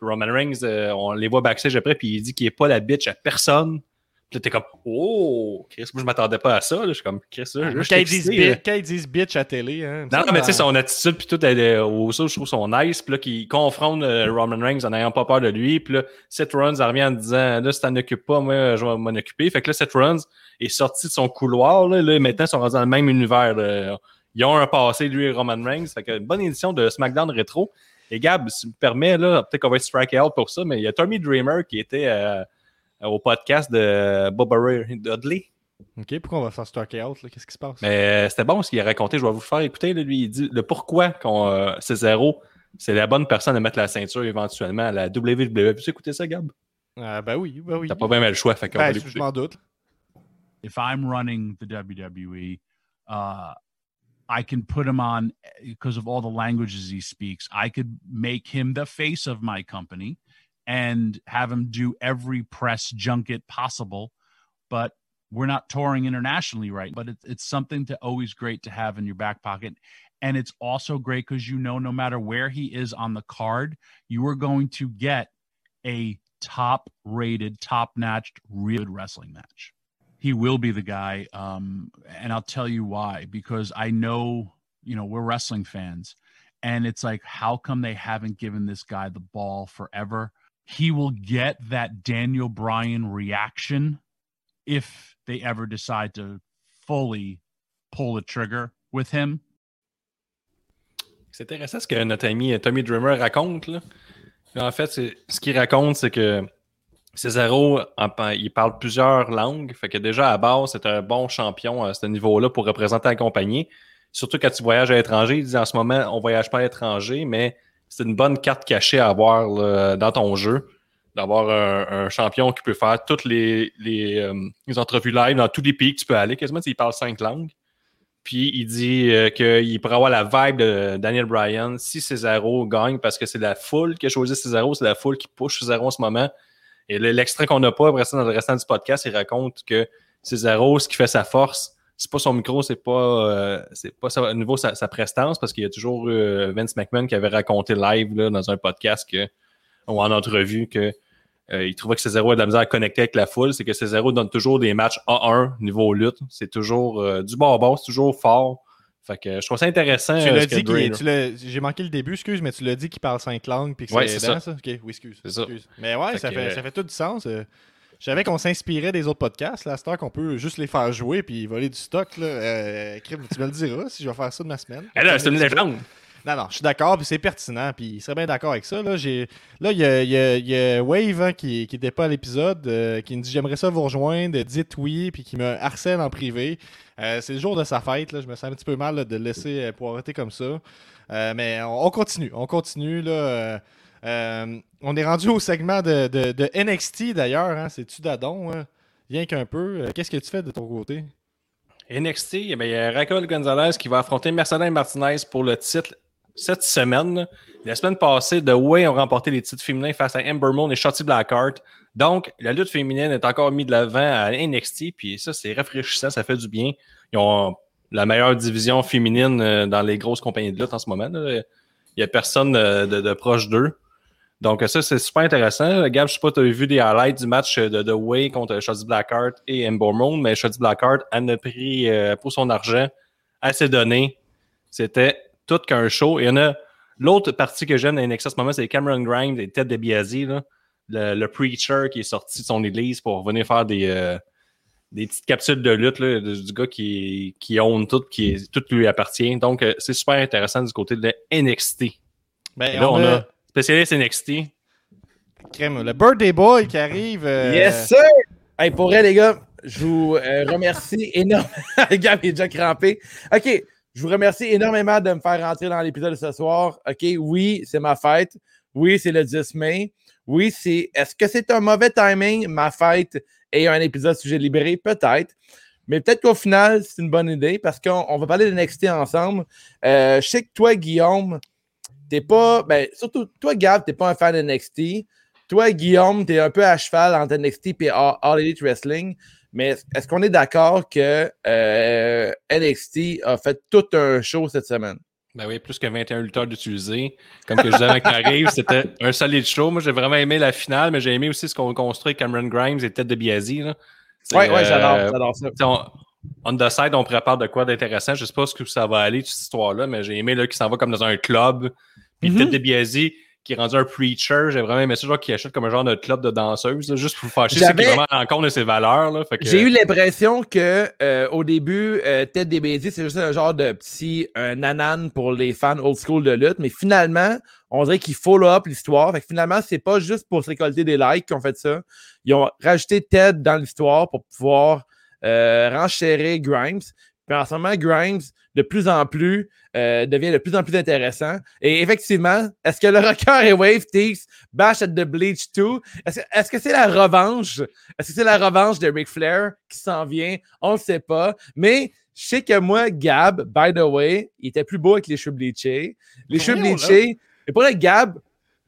S5: Roman Reigns, euh, on les voit backstage après, puis il dit qu'il est pas la bitch à personne. Puis là, t'es comme, oh, Chris, moi, je m'attendais pas à ça. là. Je suis comme, Chris, là, je suis
S3: quand, ils disent
S5: excité, là.
S3: bi- quand ils disent bitch à télé. Hein,
S5: Non, non, mais tu sais, son attitude, puis tout, elle, est- au ça, je trouve son nice, puis là, qu'il confronte euh, Roman Reigns en n'ayant pas peur de lui, puis là, Seth Rollins elle revient en disant, là, si t'en occupes pas, moi, je vais m'en occuper. Fait que là, Seth Rollins est sorti de son couloir, là, là maintenant, ils sont rendus dans le même univers. là. Ils ont un passé, lui et Roman Reigns. Fait que bonne édition de SmackDown Retro. Et Gab, si tu me permets, là, peut-être qu'on va être strike out pour ça, mais il y a Tommy Dreamer qui était euh, au podcast de Boba Ray Dudley.
S3: Ok, pourquoi on va faire Stark Out là? Qu'est-ce qui se passe?
S5: Mais euh, c'était bon ce qu'il a raconté. Je vais vous faire écouter. là, lui, il dit le pourquoi qu'on, euh, c'est zéro. C'est la bonne personne à mettre la ceinture éventuellement à la WWE. Peux-tu écouter ça, Gab?
S3: Ah, Ben oui, ben oui.
S5: T'as pas bien le choix. Fait qu'on
S3: Ben,
S5: va
S3: je m'en doute.
S6: if I'm running the WWE, uh, I can put him on eh, because of all the languages he speaks. I could make him the face of my company and have him do every press junket possible. But we're not touring internationally, right? But it's it's something to always great to have in your back pocket. And it's also great because you know, no matter where he is on the card, you are going to get a top rated, top notched, real wrestling match he will be the guy. Um, and I'll tell you why. Because I know, you know, we're wrestling fans, and it's like, how come they haven't given this guy the ball forever? He will get that Daniel Bryan reaction if they ever decide to fully pull the trigger with him.
S5: C'est intéressant ce que notre ami Tommy Dreamer raconte. Là. En fait, ce qu'il raconte, c'est que Cesaro, il parle plusieurs langues. Fait que déjà, à base, c'est un bon champion à ce niveau-là pour représenter la compagnie. Surtout quand tu voyages à l'étranger. Il dit en ce moment, on voyage pas à l'étranger, mais c'est une bonne carte cachée à avoir là, dans ton jeu. D'avoir un, champion qui peut faire toutes les, les, euh, les entrevues live dans tous les pays que tu peux aller. Quasiment, il parle cinq langues. Puis il dit euh, qu'il pourrait avoir la vibe de Daniel Bryan si Cesaro gagne parce que c'est la foule qui a choisi Cesaro, c'est la foule qui push Cesaro en ce moment. Et le- l'extrait qu'on n'a pas après ça dans le restant du podcast, il raconte que Cesaro, ce qui fait sa force, c'est pas son micro, c'est pas, euh, c'est pas sa, à nouveau sa, sa prestance parce qu'il y a toujours euh, Vince McMahon qui avait raconté live là, dans un podcast que, ou en entrevue que euh, il trouvait que Cesaro a de la misère à connecter avec la foule. C'est que Cesaro donne toujours des matchs A1 niveau lutte. C'est toujours euh, du bonbon, c'est toujours fort. Fait que je trouve ça intéressant.
S3: Tu
S5: euh,
S3: l'as
S5: que
S3: dit J'ai manqué le début, excuse, mais tu l'as dit qu'il parle cinq langues puis que
S5: Ouais,
S3: c'est
S5: ça.
S3: ça? Ok, oui, excuse.
S5: Ça.
S3: Mais ouais,
S5: Fait
S3: ça, fait, ça fait tout du sens. euh. Je savais qu'on s'inspirait des autres podcasts. Là, à qu'on peut juste les faire jouer puis voler du stock. Là. Euh, tu me le diras si je vais faire ça de ma semaine.
S5: Eh c'est une légende.
S3: Non, non, je suis d'accord, puis c'est pertinent, puis il serait bien d'accord avec ça. Là, il y a, y a- Wave hein, qui n'était pas à l'épisode, euh, qui me dit J'aimerais ça vous rejoindre, dites oui, puis qui me harcèle en privé. Euh, c'est le jour de sa fête, là, je me sens un petit peu mal de le laisser euh, poireauter comme ça. Mais on, on continue, on continue. Là, on est rendu au segment de, de- NXT d'ailleurs, hein, c'est-tu d'adon hein? Rien qu'un peu. Qu'est-ce que tu fais de ton côté?
S5: NXT, eh il y a Raquel Gonzalez qui va affronter Mercedes Martinez pour le titre cette semaine. La semaine passée, The Way ont remporté les titres féminins face à Ember Moon et Shotzi Blackheart. Donc, la lutte féminine est encore mise de l'avant à NXT, puis ça, c'est rafraîchissant, ça fait du bien. Ils ont la meilleure division féminine euh, dans les grosses compagnies de lutte en ce moment. là. Il n'y a personne euh, de, proche d'eux. Donc, ça, c'est super intéressant. Gab, je sais pas, tu as vu des highlights du match de The Way contre Shotzi Blackheart et Ember Moon, mais Shotzi Blackheart a pris euh, pour son argent à ses données. C'était tout qu'un show. Il y en a l'autre partie que j'aime dans NXT en ce moment, c'est Cameron Grimes et Ted DiBiase, là. le, le preacher qui est sorti de son église pour venir faire des, euh, des petites capsules de lutte là, du gars qui, qui own tout, qui est- tout lui appartient. Donc, euh, c'est super intéressant du côté de NXT.
S3: Ben,
S5: là, on a spécialiste NXT.
S3: crème, le Birthday Boy qui arrive. euh,
S7: Yes, sir! Hey, pour vrai, les gars, je vous euh, remercie énormément. Le gars est déjà crampé. OK, je vous remercie énormément de me faire rentrer dans l'épisode de ce soir. OK, oui, c'est ma fête. Oui, c'est le 10 mai. Oui, c'est. Est-ce que c'est un mauvais timing, ma fête et un épisode sujet libéré? Peut-être. Mais peut-être qu'au final, c'est une bonne idée parce qu'on on va parler de NXT ensemble. Euh, je sais que toi, Guillaume, t'es pas. Ben, surtout, toi, Gab, t'es pas un fan de NXT. Toi, Guillaume, tu es un peu à cheval entre NXT et All Elite Wrestling, mais est-ce qu'on est d'accord que euh, NXT a fait tout un show cette semaine?
S5: Ben oui, plus que 21 lutteurs d'utiliser. Comme que je disais avec Marie, c'était un solide show. Moi, j'ai vraiment aimé la finale, mais j'ai aimé aussi ce qu'on construit Cameron Grimes et Ted DiBiase. C'est,
S7: Oui, ouais, j'adore,
S5: euh,
S7: j'adore ça.
S5: On, on the side, on prépare de quoi d'intéressant. Je sais pas ce que ça va aller, toute cette histoire-là, mais j'ai aimé qu'il s'en va comme dans un club. Puis
S7: Mhm.
S5: Ted DiBiase, qui est rendu un preacher, j'ai vraiment aimé ça, genre qui achète comme un genre de club de danseuse, là, juste pour faire chier, c'est vraiment en compte de ses valeurs. Là, fait que-
S7: J'ai eu l'impression que euh, au début, euh, Ted DiBiase, c'est juste un genre de petit un nanan pour les fans old school de lutte, mais finalement, on dirait qu'ils follow up l'histoire. Fait que finalement, c'est pas juste pour se récolter des likes qu'ils ont fait ça. Ils ont rajouté Ted dans l'histoire pour pouvoir euh, renchérir Grimes. Puis en ce moment, Grimes, de plus en plus, euh, devient de plus en plus intéressant. Et effectivement, est-ce que le rocker et Wave Teaks bash at the Bleach 2? Est-ce est-ce que c'est la revanche? Est-ce que c'est la revanche de Ric Flair qui s'en vient? On ne sait pas. Mais je sais que moi, Gab, by the way, il était plus beau avec les cheveux bleachés. Les cheveux bleachés. Et pour le Gab,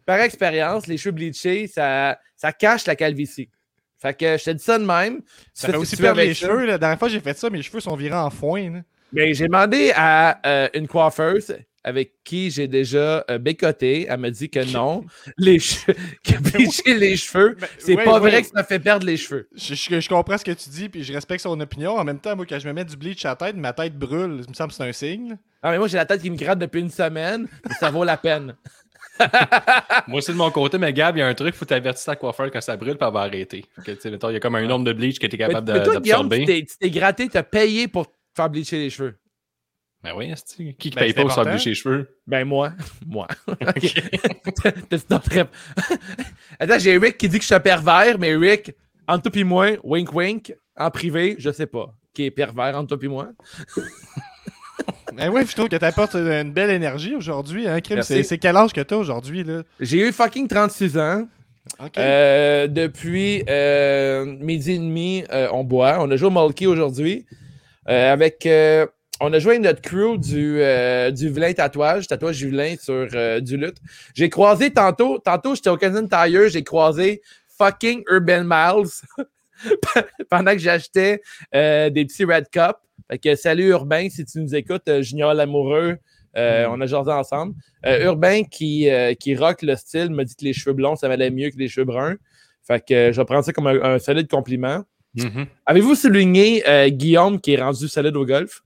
S7: par expérience, les cheveux bleachés, ça, ça cache la calvitie. Fait que je te dis ça de même.
S3: Ça fait
S7: ce
S3: aussi perdre les cheveux. La dernière fois que j'ai fait ça, mes cheveux sont virés en foin. là.
S7: Mais j'ai demandé à euh, une coiffeuse avec qui j'ai déjà euh, bécoté. Elle m'a dit que non. les cheveux, que bleacher les cheveux,
S3: Ben,
S7: c'est
S3: ouais,
S7: pas
S3: ouais.
S7: vrai que ça fait perdre les cheveux.
S3: Je, je- je comprends ce que tu dis, puis je respecte son opinion. En même temps, moi, quand je me mets du bleach à la tête, ma tête brûle. Il me semble que c'est un signe.
S7: Ah, mais moi, j'ai la tête qui me gratte depuis une semaine, mais ça vaut la peine.
S5: Moi aussi de mon côté, mais Gab, il y a un truc, faut t'avertir ta coiffeur quand ça brûle, puis elle va arrêter. Il y a comme un nombre de bleach que tu es capable d'absorber.
S7: t'es- tu t'es gratté, tu as payé pour faire bleacher les cheveux.
S5: Ben oui, c'est-tu- qui qui
S3: Ben,
S5: paye
S3: c'est
S5: pas pour se faire bleacher les cheveux?
S7: Ben, moi. moi. Attends, j'ai Rick qui dit que je suis un pervers, mais Rick, entre toi et moi, wink wink, en privé, je sais pas. Qui est pervers entre toi et moi.
S3: Ben ouais, je trouve que t'apportes une belle énergie aujourd'hui. Hein. C'est quel âge que t'as aujourd'hui? là?
S7: J'ai eu fucking 36 ans.
S3: Ok.
S7: Euh, depuis euh, midi et demi, euh, on boit. On a joué au Mulkey aujourd'hui. Euh, avec. euh, on a joué notre crew du, euh, du vilain tatouage, tatouage du vilain sur euh, du lutte. J'ai croisé tantôt, tantôt j'étais au Canadian Tire, j'ai croisé fucking Urban Miles pendant que j'achetais des petits Red Cup. Fait que salut Urbain, si tu nous écoutes, Junior l'amoureux, euh, on a jasé ensemble. Euh, Urbain qui, euh, qui rock le style m'a dit que les cheveux blonds, ça valait mieux que les cheveux bruns. Fait que je prendre ça comme un, un solide compliment.
S5: Mhm.
S7: Avez-vous souligné euh, Guillaume qui est rendu solide au golf?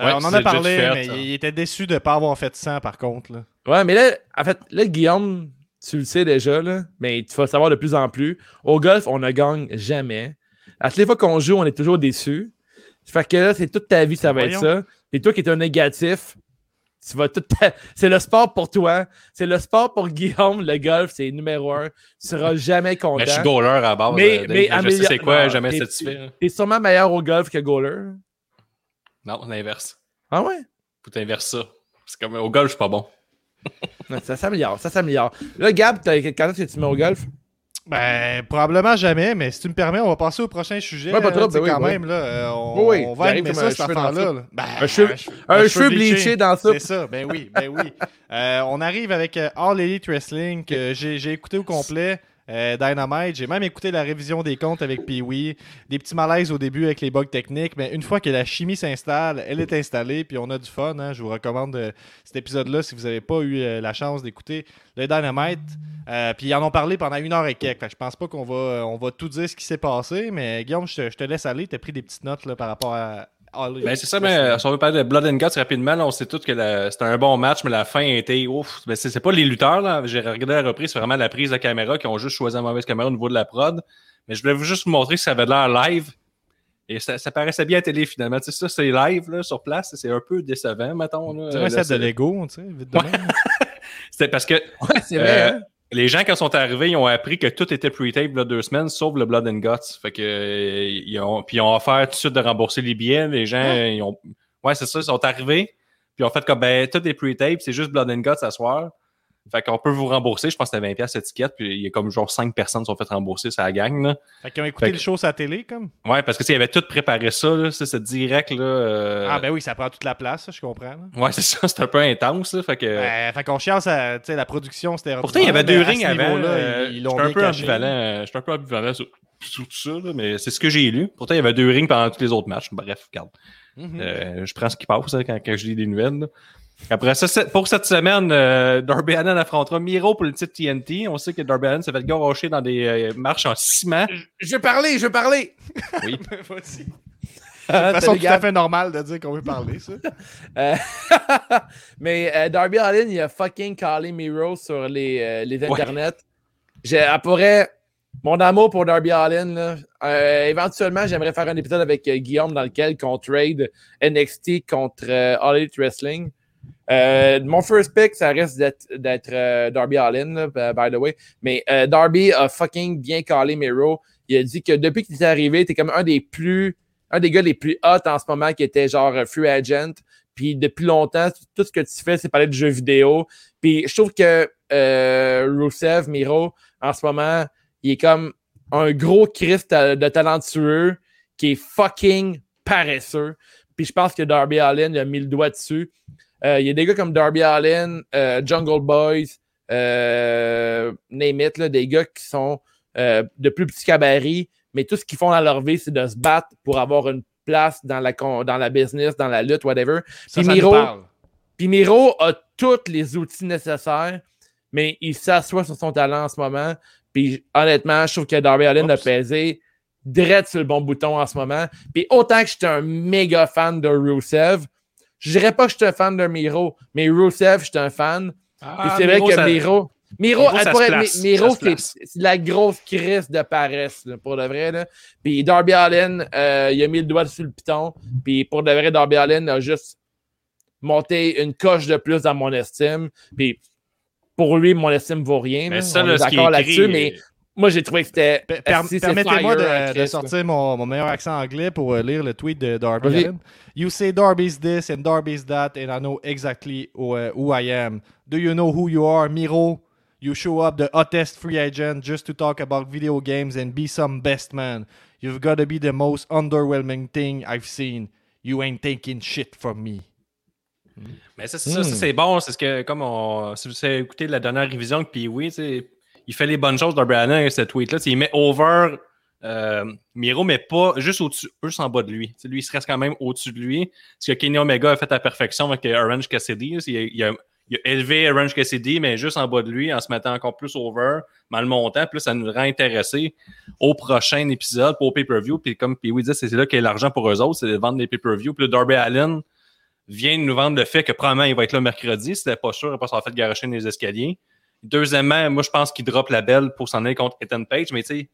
S3: Euh, on en a parlé,
S5: fait,
S3: mais il était déçu de ne pas avoir fait 100 par contre. Là.
S7: Ouais, mais là, en fait, là, Guillaume, tu le sais déjà, là, mais tu vas savoir de plus en plus. Au golf, on ne gagne jamais. À toutes les fois qu'on joue, on est toujours déçu. Fait que là, c'est toute ta vie, ça va être ça. Et toi qui es un négatif, tu vas toute ta- C'est le sport pour toi. C'est le sport pour Guillaume. Le golf, c'est numéro un. Tu seras jamais content.
S5: Mais je suis goaler à la base.
S7: Mais-
S5: euh,
S7: mais
S5: je sais c'est quoi,
S7: non,
S5: jamais
S7: t'es-
S5: satisfait.
S7: T'es sûrement meilleur au golf que goaler.
S5: Non, l'inverse.
S7: Ah ouais?
S5: Faut t'inverser ça. C'est comme au golf, je suis pas bon.
S7: Ça s'améliore, ça s'améliore. Là, Gab, quand est-ce que tu mets au golf?
S3: Ben, probablement jamais, mais si tu me permets, on va passer au prochain sujet.
S7: Ouais, pas
S3: là,
S7: trop, ben oui,
S3: quand
S7: oui.
S3: même, là, euh, on,
S7: Oui, oui,
S3: on va animer ça, cette affaire-là. là. Ben,
S7: Un cheveu- Un cheveu bleaché dans ça.
S3: C'est ça, ben oui, ben oui. Euh, on arrive avec euh, All Elite Wrestling que j'ai écouté au complet. Euh, Dynamite, j'ai même écouté la révision des comptes avec Pee-Wee. Des petits malaises au début avec les bugs techniques, mais une fois que la chimie s'installe, elle est installée, puis on a du fun. hein. Je vous recommande euh, cet épisode-là si vous n'avez pas eu euh, la chance d'écouter le Dynamite. Puis ils en ont parlé pendant une heure et quelques. Fait je pense pas qu'on va, on va tout dire ce qui s'est passé, mais Guillaume, je te, laisse aller. Tu as pris des petites notes là, par rapport à
S5: Ben, c'est ça, mais si on veut parler de Blood and Guts rapidement, là, on sait tous que la- c'était un bon match, mais la fin était ouf. Ben, c'est c'est pas les lutteurs, là. J'ai regardé la reprise, c'est vraiment la prise de caméra qui ont juste choisi la mauvaise caméra au niveau de la prod. Mais je voulais vous juste vous montrer que ça avait l'air live. Et ça, ça paraissait bien à télé finalement. Tu sais, ça, c'est live là, sur place. C'est un peu décevant, mettons. là.
S3: C'est un set de Lego, tu sais, vite de.
S5: C'était parce que
S7: Ouais, c'est vrai.
S5: Euh,
S7: hein?
S5: Les gens, quand sont arrivés, ils ont appris que tout était pre-tape là, deux semaines, sauf le Blood and Guts. Fait que, euh, ils ont, puis ils ont offert tout de suite de rembourser les billets. Les gens, ils ont. Ouais, c'est ça, ils sont arrivés. Puis ils ont fait comme, ben, tout est pre-tape, c'est juste Blood and Guts à soir. Fait qu'on peut vous rembourser. Je pense que c'était 20$ piastres étiquette. Puis il y a comme genre 5 personnes qui sont fait rembourser, ça gang. Là.
S3: Fait qu'ils ont écouté
S5: Fait
S3: le show sur la télé, comme?
S5: Ouais, parce que, tu sais, ils avaient tout préparé ça. Là, Ça, c'est direct. Là, euh,
S3: Ah, ben oui, ça prend toute la place, ça, je comprends. là.
S5: Ouais, c'est ça, c'est un peu intense. Là, fait que.
S3: Ben, fait qu'on chiale, ça, la production, c'était.
S5: Pourtant, il y avait deux rings avant. euh,
S3: ils- ils
S5: Je
S3: l'ont
S5: suis un
S3: bien
S5: peu ambivalent. euh, Je suis un peu ambivalent sur, sur tout ça, là, mais c'est ce que j'ai lu. Pourtant, il y avait deux rings pendant tous les autres matchs. Bref, regarde.
S3: Mhm.
S5: Euh, je prends ce qui passe hein, quand, quand je lis des nouvelles. là. Après ça, pour cette semaine, euh, Darby Allin affrontera Miro pour le titre TNT. On sait que Darby Allin s'est fait garocher dans des euh, marches en ciment.
S7: Je veux parler, je veux parler.
S5: Oui.
S3: Vas-y.
S7: Ah,
S3: De toute façon, tout à fait normal de dire qu'on veut parler, ça.
S7: Euh, Mais euh, Darby Allin, il a fucking callé Miro sur les, euh, les
S5: Ouais.
S7: internets. J'ai, pourrait, mon amour pour Darby Allin, là, euh, éventuellement, j'aimerais faire un épisode avec euh, Guillaume dans lequel on trade NXT contre euh, All Elite Wrestling. Euh, mon first pick, ça reste d'être, euh, Darby Allin, b- by the way. Mais euh, Darby a fucking bien callé Miro. Il a dit que depuis qu'il est arrivé, t'es comme un des plus, un des gars les plus hot en ce moment qui était genre euh, free agent. Puis depuis longtemps, tout ce que tu fais, c'est parler de jeux vidéo. Puis je trouve que euh, Rusev, Miro, en ce moment, il est comme un gros Christ de talentueux qui est fucking paresseux. Puis je pense que Darby Allin a mis le doigt dessus. Euh, Il y a des gars comme Darby Allin, euh, Jungle Boys, euh, name it, là, des gars qui sont euh, de plus petits cabarets, mais tout ce qu'ils font dans leur vie, c'est de se battre pour avoir une place dans la, con- dans la business, dans la lutte, whatever.
S3: Ça,
S7: Puis
S3: ça
S7: Miro, puis Miro a tous les outils nécessaires, mais il s'assoit sur son talent en ce moment. Puis honnêtement, je trouve que Darby Allin a pesé direct sur le bon bouton en ce moment. Puis autant que j'étais un méga fan de Rusev, je dirais pas que j'étais un fan de Miro, mais Rusev, j'étais un fan. Puis
S5: Ah,
S7: c'est vrai que
S5: ça-
S7: Miro. Miro,
S5: Miro,
S7: elle pourrait- c'est la grosse crise de paresse, là, pour de vrai. Là. Puis Darby Allin, euh, il a mis le doigt sur le piton. Puis pour de vrai, Darby Allin a juste monté une coche de plus dans mon estime. Puis pour lui, mon estime vaut rien.
S5: Mais ça, là,
S7: est d'accord là-dessus, mais moi, j'ai trouvé que c'était. C'est
S3: Permettez-moi de, de
S7: Christ,
S3: sortir mon, mon meilleur accent anglais pour euh, lire le tweet de Darby
S7: Vas-y.
S3: Allin. You say Darby's this and Darby's that, and I know exactly who, uh, who I am. Do you know who you are, Miro? You show up the hottest free agent just to talk about video games and be some best man. You've got to be the most underwhelming thing I've seen. You ain't taking shit from me.
S5: Mais ça, c'est c'est bon. C'est ce que, comme on. Si vous avez écouté la dernière révision, puis oui, sais, il fait les bonnes choses, Darby Allin, avec ce tweet-là. Il met over euh, Miro, mais pas juste au-dessus, juste en bas de lui. Tu sais, lui, il se reste quand même au-dessus de lui. Ce que Kenny Omega a fait à perfection avec euh, Orange Cassidy. Il a, a- élevé Orange Cassidy, mais juste en bas de lui, en se mettant encore plus over, le montant. Puis là, ça nous rend intéressés au prochain épisode, pour pay-per-view. Puis comme Pee-Wee dit, c'est là qu'il y a l'argent pour eux autres, c'est de vendre des pay-per-view. Puis Darby Allin vient de nous vendre le fait que probablement il va être là mercredi. C'était pas sûr, il va pas s'en fait garocher dans les escaliers. Deuxièmement, moi, je pense qu'il drop la belle pour s'en aller contre Ethan Page, mais tu sais,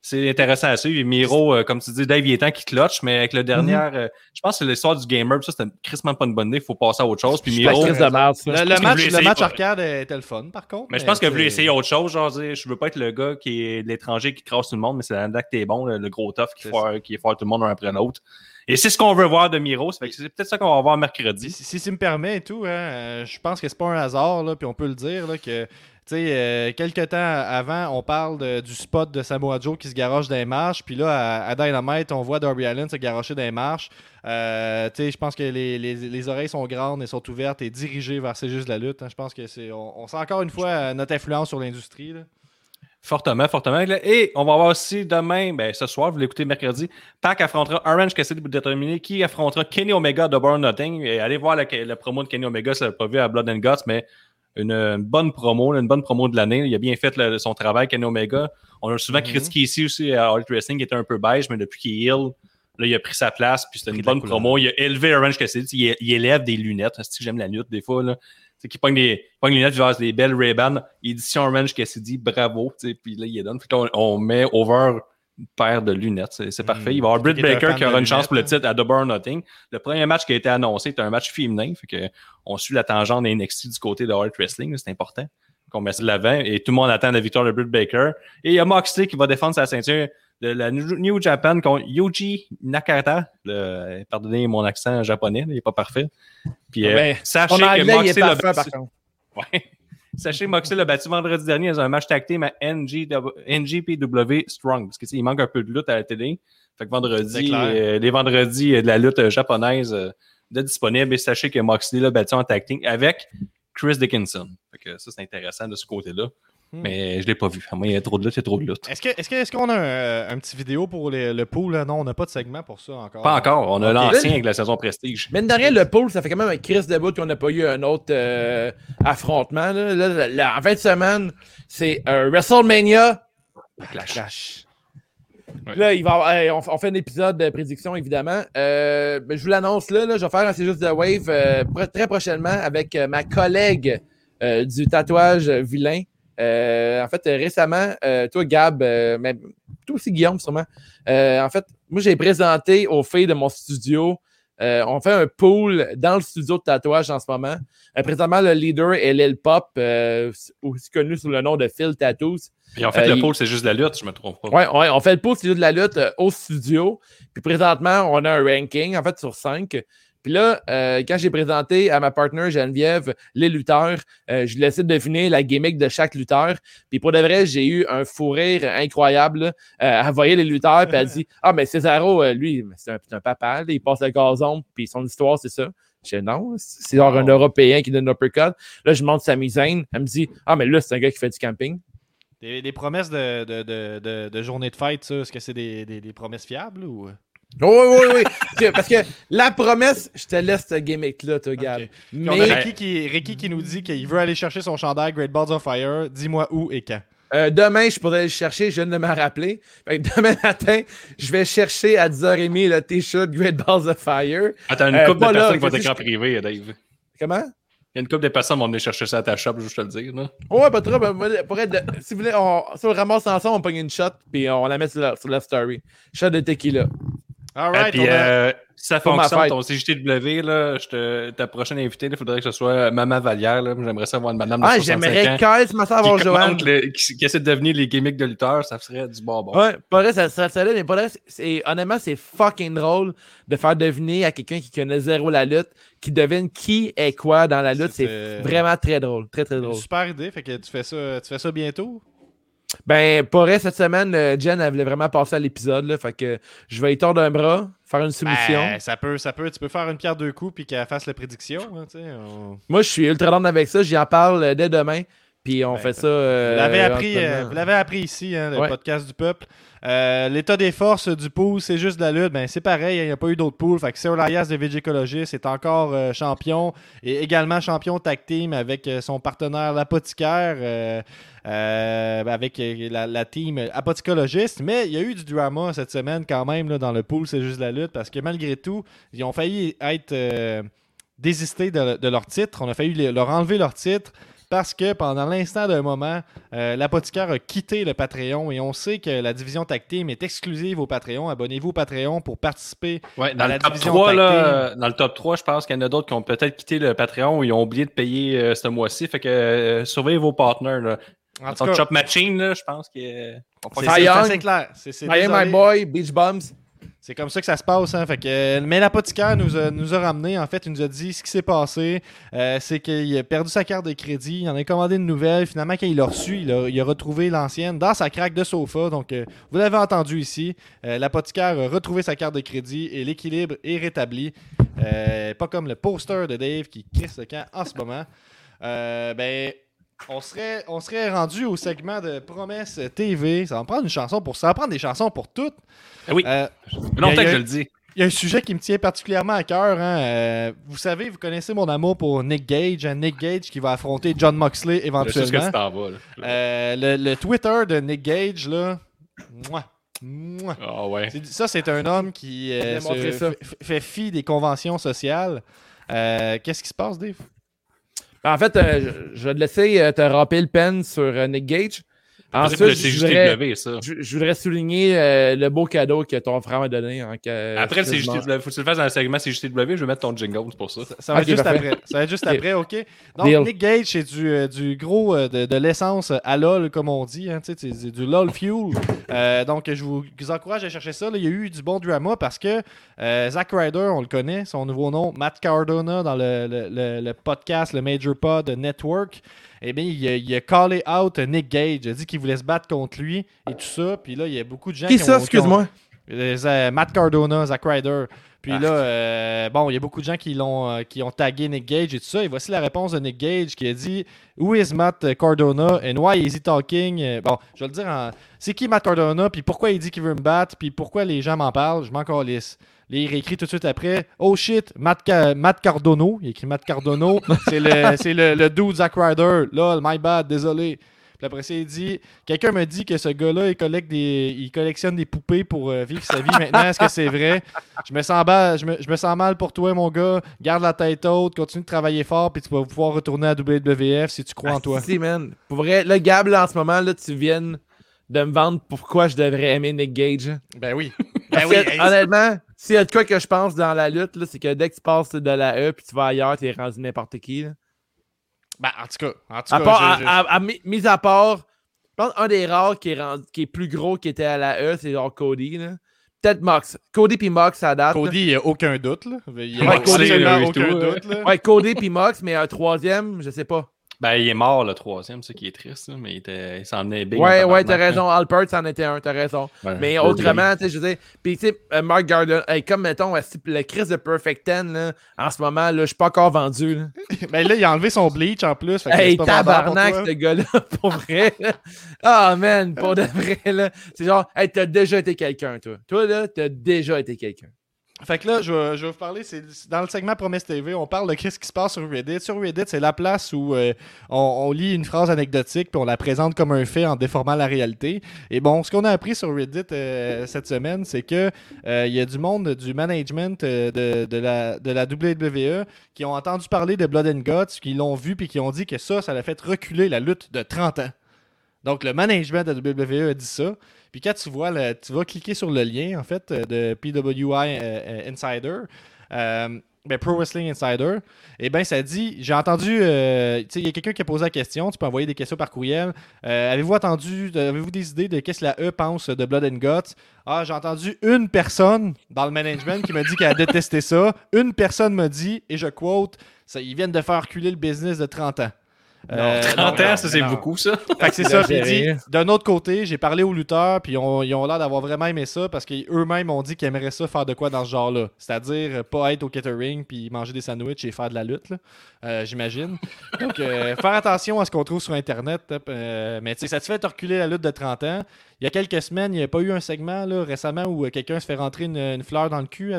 S5: c'est intéressant à suivre. Miro, euh, comme tu dis, Dave, il est temps qu'il clutch, mais avec le dernier, euh, je pense que c'est l'histoire du gamer, ça, c'était crissement pas une bonne idée. Il faut passer à autre chose. Puis Miro,
S7: de merde.
S3: Le, match,
S5: voulait
S3: le match arcade était le fun, par contre.
S5: mais je pense qu'il a voulu
S3: c'est-
S5: essayer autre chose. Genre, je veux pas être le gars qui est de l'étranger qui crasse tout le monde, mais c'est là que t'es bon, le, le gros tough qui
S3: C'est
S5: foire, qui foire tout le monde un après l'autre. Et c'est ce qu'on veut voir de Miro. C'est peut-être ça qu'on va voir mercredi.
S3: Si, si, si me permet et tout, hein, euh, je pense que c'est pas un hasard, là, puis on peut le dire, là, que, tu sais, euh, quelques temps avant, on parle de- du spot de Samoa Joe qui se garoche dans les marches, puis là, à, à Dynamite, on voit Darby Allin se garocher dans les marches. Euh, tu sais, je pense que les, les- les oreilles sont grandes et sont ouvertes et dirigées vers C'est juste la lutte. hein. Je pense que c'est. On, on sent encore une fois notre influence sur l'industrie.
S5: Fortement, fortement. Et on va voir aussi demain, ben, ce soir, vous l'écoutez mercredi, Pac affrontera Orange Cassidy pour déterminer qui affrontera Kenny Omega de Burn Nothing. Et allez voir la, la promo de Kenny Omega, ça l'a pas vu à Blood and Guts, mais une, une bonne promo, une bonne promo de l'année. Il a bien fait le- son travail, Kenny Omega. On a souvent
S3: Mhm.
S5: critiqué ici aussi à All Elite Wrestling, qui était un peu beige, mais depuis qu'il est heal, là, il a pris sa place, puis c'était une bonne promo. Il a élevé Orange Cassidy, il, il élève des lunettes. Que j'aime la lutte des fois, là. C'est qu'il pogne des, il pogne les lunettes, il va avoir des belles Ray-Ban, édition Orange Cassidy, bravo, tu sais, puis là, il est donne. Puis là, on, met over paire de lunettes. C'est c'est parfait. Il va y avoir Britt
S3: Qui est un
S5: Baker qui aura une chance pour le
S3: hein.
S5: titre à Double or Nothing. Le premier match qui a été annoncé est un match féminin. Fait que on suit la tangente des NXT du côté de Hard Wrestling. C'est important qu'on mette ça de l'avant. Et tout le monde attend la victoire de Britt Baker. Et il y a Moxley qui va défendre sa ceinture de la New Japan contre Yuji Nakata. Le- pardonnez mon accent japonais, il n'est pas parfait. Puis, euh,
S7: Ben,
S5: sachez que Moxley l'a battu-. Ouais. Sachez que Moxley l'a battu vendredi dernier dans un match tag team à NGW NGPW Strong. Parce qu'il manque un peu de lutte à la télé. Fait que vendredi, euh, les vendredis euh, de la lutte japonaise euh, de disponible. Et sachez que Moxley l'a battu en tag team avec Chris Dickinson. Fait que ça, c'est intéressant de ce côté-là.
S3: Hmm.
S5: Mais je l'ai pas vu. À moi, il y a trop de lutte, il y a trop de lutte.
S3: Est-ce que est-ce que- est-ce qu'on a un, un petit vidéo pour les- le pool? Non, on n'a pas de segment pour ça encore.
S5: Pas encore. On a
S3: Ok.
S5: l'ancien avec la saison Prestige.
S7: Mais derrière le pool, ça fait quand même un Chris de bout qu'on n'a pas eu un autre euh, affrontement. Là. Là, là, là, en fin de semaine, c'est euh, WrestleMania.
S5: Clash.
S7: Là, il va avoir- hey, on, on fait un épisode de prédiction, évidemment. Euh, mais je vous l'annonce là, là, je vais faire un C'est juste de Wave euh, pr- très prochainement avec euh, ma collègue euh, du tatouage vilain. Euh, en fait, euh, récemment, euh, toi, Gab, euh, mais toi aussi, Guillaume, sûrement. euh, en fait, moi, j'ai présenté aux filles de mon studio. euh, on fait un pool dans le studio de tatouage en ce moment. Euh, présentement, le leader est Lil Pop, euh, aussi connu sous le nom de Phil Tattoos.
S5: Puis en fait, le
S7: il-
S5: pôle, c'est juste la lutte, je me trompe pas.
S7: Ouais, ouais, on fait le pool studio de la lutte au studio. Puis présentement, on a un ranking, en fait, sur 5. Puis là, euh, quand j'ai présenté à ma partner Geneviève les lutteurs, euh, je lui ai laissé deviner la gimmick de chaque lutteur. Puis pour de vrai, j'ai eu un fou rire incroyable. là. Euh, elle voyait les lutteurs, puis elle dit Ah, mais Cesaro, euh, lui, c'est un, un papa, là, il passe le gazon, puis son histoire, c'est ça. Je dis non, c'est genre un Européen qui donne un uppercut. Là, je montre sa misaine. Elle me dit Ah, mais là, c'est un gars qui fait du camping.
S3: Des, des promesses de, de, de, de, de journée de fête, ça, est-ce que c'est des, des, des promesses fiables ou?
S7: Oui, oui, oui. Parce que la promesse, je te laisse ce gimmick-là, toi, Gab.
S3: On a
S7: Mais
S3: Ricky qui, Ricky qui nous dit qu'il veut aller chercher son chandail Great Balls of Fire. Dis-moi où et quand.
S7: euh, demain, je pourrais le chercher, je viens de me rappeler. Fait que demain matin, je vais chercher à 10h30 le t-shirt Great Balls of Fire.
S5: Attends, une
S7: Euh,
S5: couple de personnes qui vont
S7: je-
S5: t'écran privé, Dave.
S7: Comment?
S5: Il y a une couple de personnes qui vont venir chercher ça à ta shop, je veux te le dire. Là.
S7: Ouais, pas trop. pour être de- si vous voulez, on, si on le ramasse ensemble, on pogne une shot, puis on la met sur la, sur la story. Shot de tequila.
S3: Alright,
S5: Et puis,
S3: a-
S5: euh, si ça fonctionne, ton CJTW, là, je te, ta prochaine invitée, il faudrait que ce soit Maman Valière. là. J'aimerais savoir une madame de
S7: Ah,
S5: 65
S7: j'aimerais ma soeur avoir
S5: qui,
S7: Joanne.
S5: le- qui, qui essaie de devenir les gimmicks de lutteurs. Ça serait du bonbon.
S7: Ouais, pas vrai, ça serait solide, mais pas vrai, c'est- honnêtement, c'est fucking drôle de faire deviner à quelqu'un qui connaît zéro la lutte, qui devine qui est quoi dans la lutte.
S3: C'est,
S7: vraiment très drôle, très très drôle.
S3: super idée. Fait que tu fais ça, tu fais ça bientôt?
S7: Ben, pour vrai, cette semaine, euh, Jen, elle voulait vraiment passer à l'épisode, fait que je vais y tordre un bras, faire une soumission.
S3: Ben, ça peut, ça peut. Tu peux faire une pierre deux coups puis qu'elle fasse la prédiction. hein, on-
S7: Moi, je suis ultra down avec ça, j'y en parle euh, dès demain, puis on
S3: Ben,
S7: fait ça. euh,
S3: Vous l'avez appris, euh, vous l'avez appris ici, hein, le
S7: Ouais.
S3: podcast du peuple. Euh, L'état des forces du pool, c'est juste de la lutte. Ben, c'est pareil, il n'y a pas eu d'autres poules. Fait que Elias de Végicologist est encore euh, champion et également champion tag team avec euh, son partenaire l'apothicaire, euh, euh, avec euh, la, la team apothicologiste. Mais il y a eu du drama cette semaine quand même là, dans le pool, c'est juste la lutte parce que malgré tout, ils ont failli être euh, désistés de, de leur titre. On a failli leur enlever leur titre parce que pendant l'instant d'un moment, euh, l'apothicaire a quitté le Patreon et on sait que la division Tag Team est exclusive au Patreon. Abonnez-vous au Patreon pour participer.
S5: Ouais, dans,
S3: À
S5: le
S3: la
S5: top
S3: division
S5: 3,
S3: tag
S5: là,
S3: team.
S5: euh, dans le top 3, je pense qu'il y en a d'autres qui ont peut-être quitté le Patreon ou ils ont oublié de payer euh, ce mois-ci. Fait que euh, surveillez vos partenaires.
S3: En tout cas,
S5: Chop Machine, là, je pense que. euh,
S3: c'est clair. C'est c'est
S7: I am
S3: désolé.
S7: my boy, Beach Bums.
S3: C'est comme ça que ça se passe. Hein. Fait que, euh, mais l'apothicaire nous a, nous a ramené. En fait, il nous a dit ce qui s'est passé. euh, c'est qu'il a perdu sa carte de crédit. Il en a commandé une nouvelle. Finalement, quand il l'a reçu, il a, il a retrouvé l'ancienne dans sa craque de sofa. Donc, euh, vous l'avez entendu ici. euh, l'apothicaire a retrouvé sa carte de crédit et l'équilibre est rétabli. Euh, pas comme le poster de Dave qui crisse le camp en ce moment. Euh, ben. On serait, on serait rendu au segment de Promesse TV. Ça va me prendre une chanson pour ça. Ça va prendre des chansons pour toutes.
S5: Ah oui.
S3: Euh,
S5: longtemps
S3: il y a-
S5: que je le dis.
S3: il y a un sujet qui me tient particulièrement à cœur. hein. Euh, vous savez, vous connaissez mon amour pour Nick Gage. hein. Nick Gage qui va affronter John Moxley
S5: Je sais ce que
S3: éventuellement.
S5: tu t'en vas. Là.
S3: Euh, le, le Twitter de Nick Gage, là. mouah, mouah.
S5: Ah ouais.
S3: C'est- Ça, c'est un homme qui euh, se fait fi des conventions sociales. Euh, Qu'est-ce qui se passe, Dave?
S7: En fait, euh, je, vais te laisser euh, te ramper le pen sur euh, Nick Gage. Ensuite,
S5: le
S7: je voudrais,
S5: CJTW, ça.
S7: je, je voudrais souligner euh, le beau cadeau que ton frère m'a donné. hein, que-
S5: Après. CJTW, faut que tu le fasses dans le segment CJTW, je vais mettre ton jingle, c'est pour ça.
S3: Ça va être juste
S7: parfait.
S3: après. Ça va être juste
S7: Ok.
S3: après, OK? Donc,
S7: Deal.
S3: Nick Gage, c'est du, euh, du gros, euh, de, de l'essence à LOL, comme on dit. Hein, c'est c'est du LOL fuel. Euh, donc, je vous, je vous encourage à chercher ça. là. Il y a eu du bon drama parce que euh, Zack Ryder, on le connaît, son nouveau nom, Matt Cardona, dans le, le- le- le podcast, le Major Pod Network, eh bien, il a, il a callé out Nick Gage. Il a dit qu'il voulait se battre contre lui et tout ça. Puis là, il y a beaucoup de gens
S7: Qui
S3: qui
S7: ça,
S3: ont- qui ont-
S7: excuse-moi?
S3: euh, Matt Cardona, Zack Ryder. Puis
S7: Ah.
S3: là, euh, bon, il y a beaucoup de gens qui l'ont euh, qui ont tagué Nick Gage et tout ça. Et voici la réponse de Nick Gage qui a dit Who is Matt Cardona and why is he talking Bon, je vais le dire en. C'est qui Matt Cardona Puis pourquoi il dit qu'il veut me battre Puis pourquoi les gens m'en parlent? Je m'en calisse. Là, il réécrit tout de suite après Oh shit, Matt, Ca- Matt Cardono. Il écrit Matt Cardono. c'est le, le, le dude Zack Ryder. Lol, my bad, désolé. Puis après ça, il dit Quelqu'un me dit que ce gars-là, il, collecte des, il collectionne des poupées pour euh, vivre sa vie. Maintenant, est-ce que c'est vrai? Je me, sens mal, je, me, je me sens mal pour toi, mon gars. Garde la tête haute, continue de travailler fort, puis tu vas pouvoir retourner à WWF si tu crois en toi.
S7: Ah, Si, man. Pour vrai, le Gab, là, en ce moment, là, tu viens de me vendre pourquoi je devrais aimer Nick Gage.
S3: Ben oui.
S7: Que, honnêtement, s'il y a de quoi que je pense dans la lutte, là, c'est que dès que tu passes de la E puis tu vas ailleurs, t'es rendu n'importe qui. là.
S3: Ben, en tout cas, en tout
S7: À
S3: cas,
S7: part,
S3: je- je-
S7: à- à- à- mis à part, je pense un des rares qui est, rendu- qui est plus gros qui était à la E, c'est genre Cody. là. Peut-être Mox. Cody puis Mox, ça date.
S3: Cody, il n'y a aucun doute. Là. Il n'y a
S7: Ouais,
S5: Cody,
S3: aucun doute. Là.
S7: Ouais, Cody puis Mox, mais un troisième, je sais pas.
S5: Ben, il est mort le troisième, c'est ça qui est triste, mais il, était... il s'en venait big.
S7: Ouais, ouais, t'as raison. Alpert, c'en était un, t'as raison.
S5: Ouais,
S7: Mais autrement, tu sais, je veux dire, puis tu sais, euh, Mark Garden, hey, comme mettons, le Chris de Perfect Ten, là, en ce moment, là, je suis pas encore vendu. Là.
S3: Ben là, il a enlevé son bleach en plus. fait que
S7: Hey, tabarnak, ce gars-là, pour vrai. Ah, man, pour de vrai, là. C'est genre, hey, t'as déjà été quelqu'un, toi. Toi, là, t'as déjà été quelqu'un.
S3: Fait que là, je vais, vous parler, c'est dans le segment Promesse TV, on parle de qu'est-ce qui se passe sur Reddit. Sur Reddit, c'est la place où euh, on, lit une phrase anecdotique puis on la présente comme un fait en déformant la réalité. Et bon, ce qu'on a appris sur Reddit euh, cette semaine, c'est que euh, il y a du monde du management de, de la, de la WWE qui ont entendu parler de Blood and Guts, qui l'ont vu puis qui ont dit que ça, ça a fait reculer la lutte de 30 ans. Donc, le management de la WWE a dit ça. Puis quand tu vois, tu vas cliquer sur le lien, en fait, euh, de PWI euh, euh, Insider, ben, Pro Wrestling Insider, et ben ça dit, j'ai entendu, il y a quelqu'un qui a posé la question, tu peux envoyer des questions par courriel. Avez-vous entendu, avez-vous des idées de qu'est-ce que la E pense de Blood and Guts? Ah, j'ai entendu une personne dans le management qui m'a dit qu'elle a détesté ça. Une personne m'a dit, et je quote, ils viennent de faire reculer le business de 30 ans. Euh,
S5: 30
S3: non,
S5: ans,
S3: non,
S5: ça c'est
S3: non.
S5: beaucoup ça.
S3: fait que c'est ça, puis dit, d'un autre côté, j'ai parlé aux lutteurs, puis ils ont, ils ont l'air d'avoir vraiment aimé ça parce qu'eux-mêmes ont dit qu'ils aimeraient ça faire de quoi dans ce genre-là. C'est-à-dire euh, pas être au catering puis manger des sandwichs et faire de la lutte, là, euh, j'imagine. Donc, euh, faire attention à ce qu'on trouve sur Internet. euh, mais tu sais, ça te fait te reculer la lutte de 30 ans. Il y a quelques semaines, il n'y a pas eu un segment là, récemment où euh, quelqu'un se fait rentrer une, une fleur dans le cul à,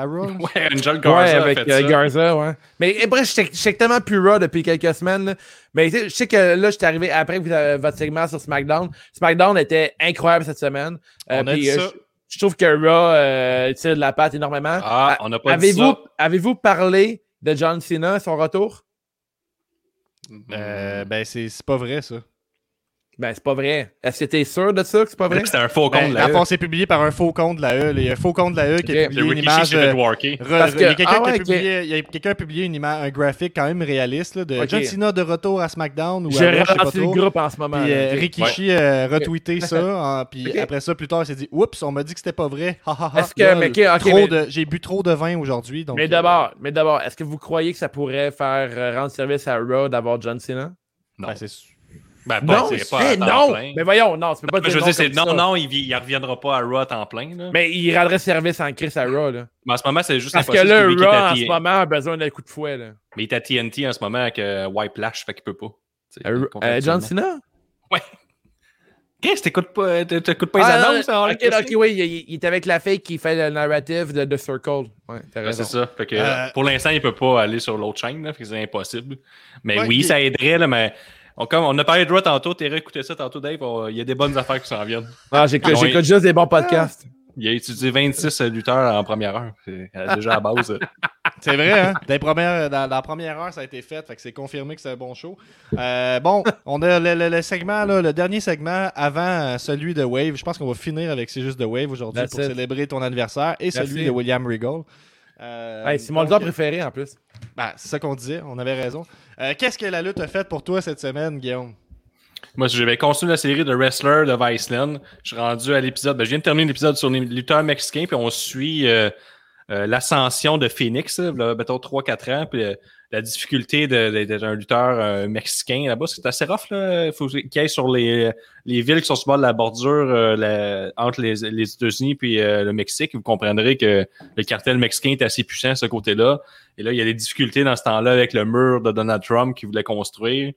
S3: à Raw?
S5: Ouais, Angel
S7: Ouais,
S5: Garza
S7: avec
S5: a fait
S7: euh,
S5: ça.
S7: Garza, ouais. Mais sais- je sais tellement plus raw depuis quelques semaines. là. Mais je sais que là, je suis arrivé après votre segment sur SmackDown. SmackDown était incroyable cette semaine. Euh,
S3: On a dit
S7: euh,
S3: ça.
S7: je, trouve que Raw euh, tire de la patte énormément.
S5: Ah, on n'a pas dit
S7: Avez-vous
S5: ça.
S7: avez-vous parlé de John Cena, son retour?
S3: Ben, c'est c'est pas vrai, ça.
S7: Ben, c'est pas vrai. Est-ce que t'es sûr de ça que c'est pas vrai?
S5: C'était un faux compte
S3: Ben,
S5: là.
S3: à fond, c'est publié par un faux compte de la E. Il y a un faux compte de la E qui a publié
S5: Le
S3: une image. euh, il y a
S7: que-
S3: quelqu'un
S7: ah
S3: qui a
S7: ouais,
S3: publié, il y a quelqu'un a publié une ima- un graphique quand même réaliste là, de. John Cena de retour à SmackDown ou à
S7: J'ai
S3: Raw, je sais pas
S7: relancé le
S3: trop.
S7: groupe en ce moment.
S3: Puis euh. Rikishi a retweeté ça, hein, puis après ça plus tard il s'est dit oups, on m'a dit que c'était pas vrai. Ha, ha, ha.
S7: Est-ce que-
S3: de j'ai bu trop de vin aujourd'hui donc
S7: Mais
S3: euh,
S7: d'abord, mais d'abord, est-ce que vous croyez que ça pourrait faire euh, rendre service à Raw d'avoir John Cena?
S5: Non.
S3: ben, c'est-
S5: Ben,
S7: non,
S5: c'est pas à
S7: eh,
S5: temps
S7: non!
S5: plein.
S7: Mais voyons, non, tu peux pas
S5: Mais je veux
S7: non
S5: dire, non,
S7: ça.
S5: non, il, il reviendra pas à Raw à temps plein. Là.
S7: Mais il rendrait service en Chris à Raw, là.
S5: Mais en ce moment, c'est juste
S7: Parce que là, Raw, en ce moment, a besoin d'un coup de fouet, là.
S5: Mais il est à TNT en ce moment avec euh, White Lash, fait qu'il peut pas.
S7: Euh, euh. John Cena?
S5: Qu'est-ce que t'écoutes pas, t'é- t'écoutes pas les
S7: Ah,
S5: annonces?
S7: non, ok, ok, oui, il, est avec la fake qui fait le narrative de The Circle. Ouais,
S5: Ouais,
S7: raison.
S5: c'est ça. Fait que,
S3: Euh,
S5: Pour l'instant, il peut pas aller sur l'autre chaîne, là, fait que c'est impossible. Mais
S3: Ouais,
S5: oui, ça aiderait, là, mais on, comme on a parlé de Raw tantôt, t'es réécouté ça tantôt, Dave. Il y a des bonnes affaires qui s'en viennent.
S7: Ah, j'écoute
S5: il-
S7: juste des bons podcasts.
S5: Il a utilisé 26 lutteurs en première heure. C'est déjà à base.
S3: C'est vrai, hein? Dans, les premières- dans- dans la première heure, ça a été fait. Fait que c'est confirmé que c'est un bon show. Euh, bon, on a le, le- le segment, là, le dernier segment avant euh, celui de Wave. Je pense qu'on va finir avec C'est juste de Wave aujourd'hui pour
S7: it.
S3: célébrer ton anniversaire et
S7: Merci.
S3: celui de William Regal. Euh,
S7: Hey, c'est mon
S3: donc,
S7: lutteur préféré en plus.
S3: ben, c'est ça qu'on disait, on avait raison. Euh, Qu'est-ce que la lutte a fait pour toi cette semaine, Guillaume?
S5: Moi, je vais continuer la série de Wrestler de Viceland. Je suis rendu à l'épisode. ben, je viens de terminer l'épisode sur les lutteurs mexicains, puis on suit euh, euh, l'ascension de Phoenix, là, mettons 3-4 ans, puis euh, la difficulté de- de- d'être un lutteur euh, mexicain là-bas. C'est assez rough, là. Il faut qu'il aille sur les, les villes qui sont sur le de la bordure entre les, les États-Unis et le Mexique. Vous comprendrez que le cartel mexicain est assez puissant à ce côté-là. Et là, il y a des difficultés dans ce temps-là avec le mur de Donald Trump qu'il voulait construire.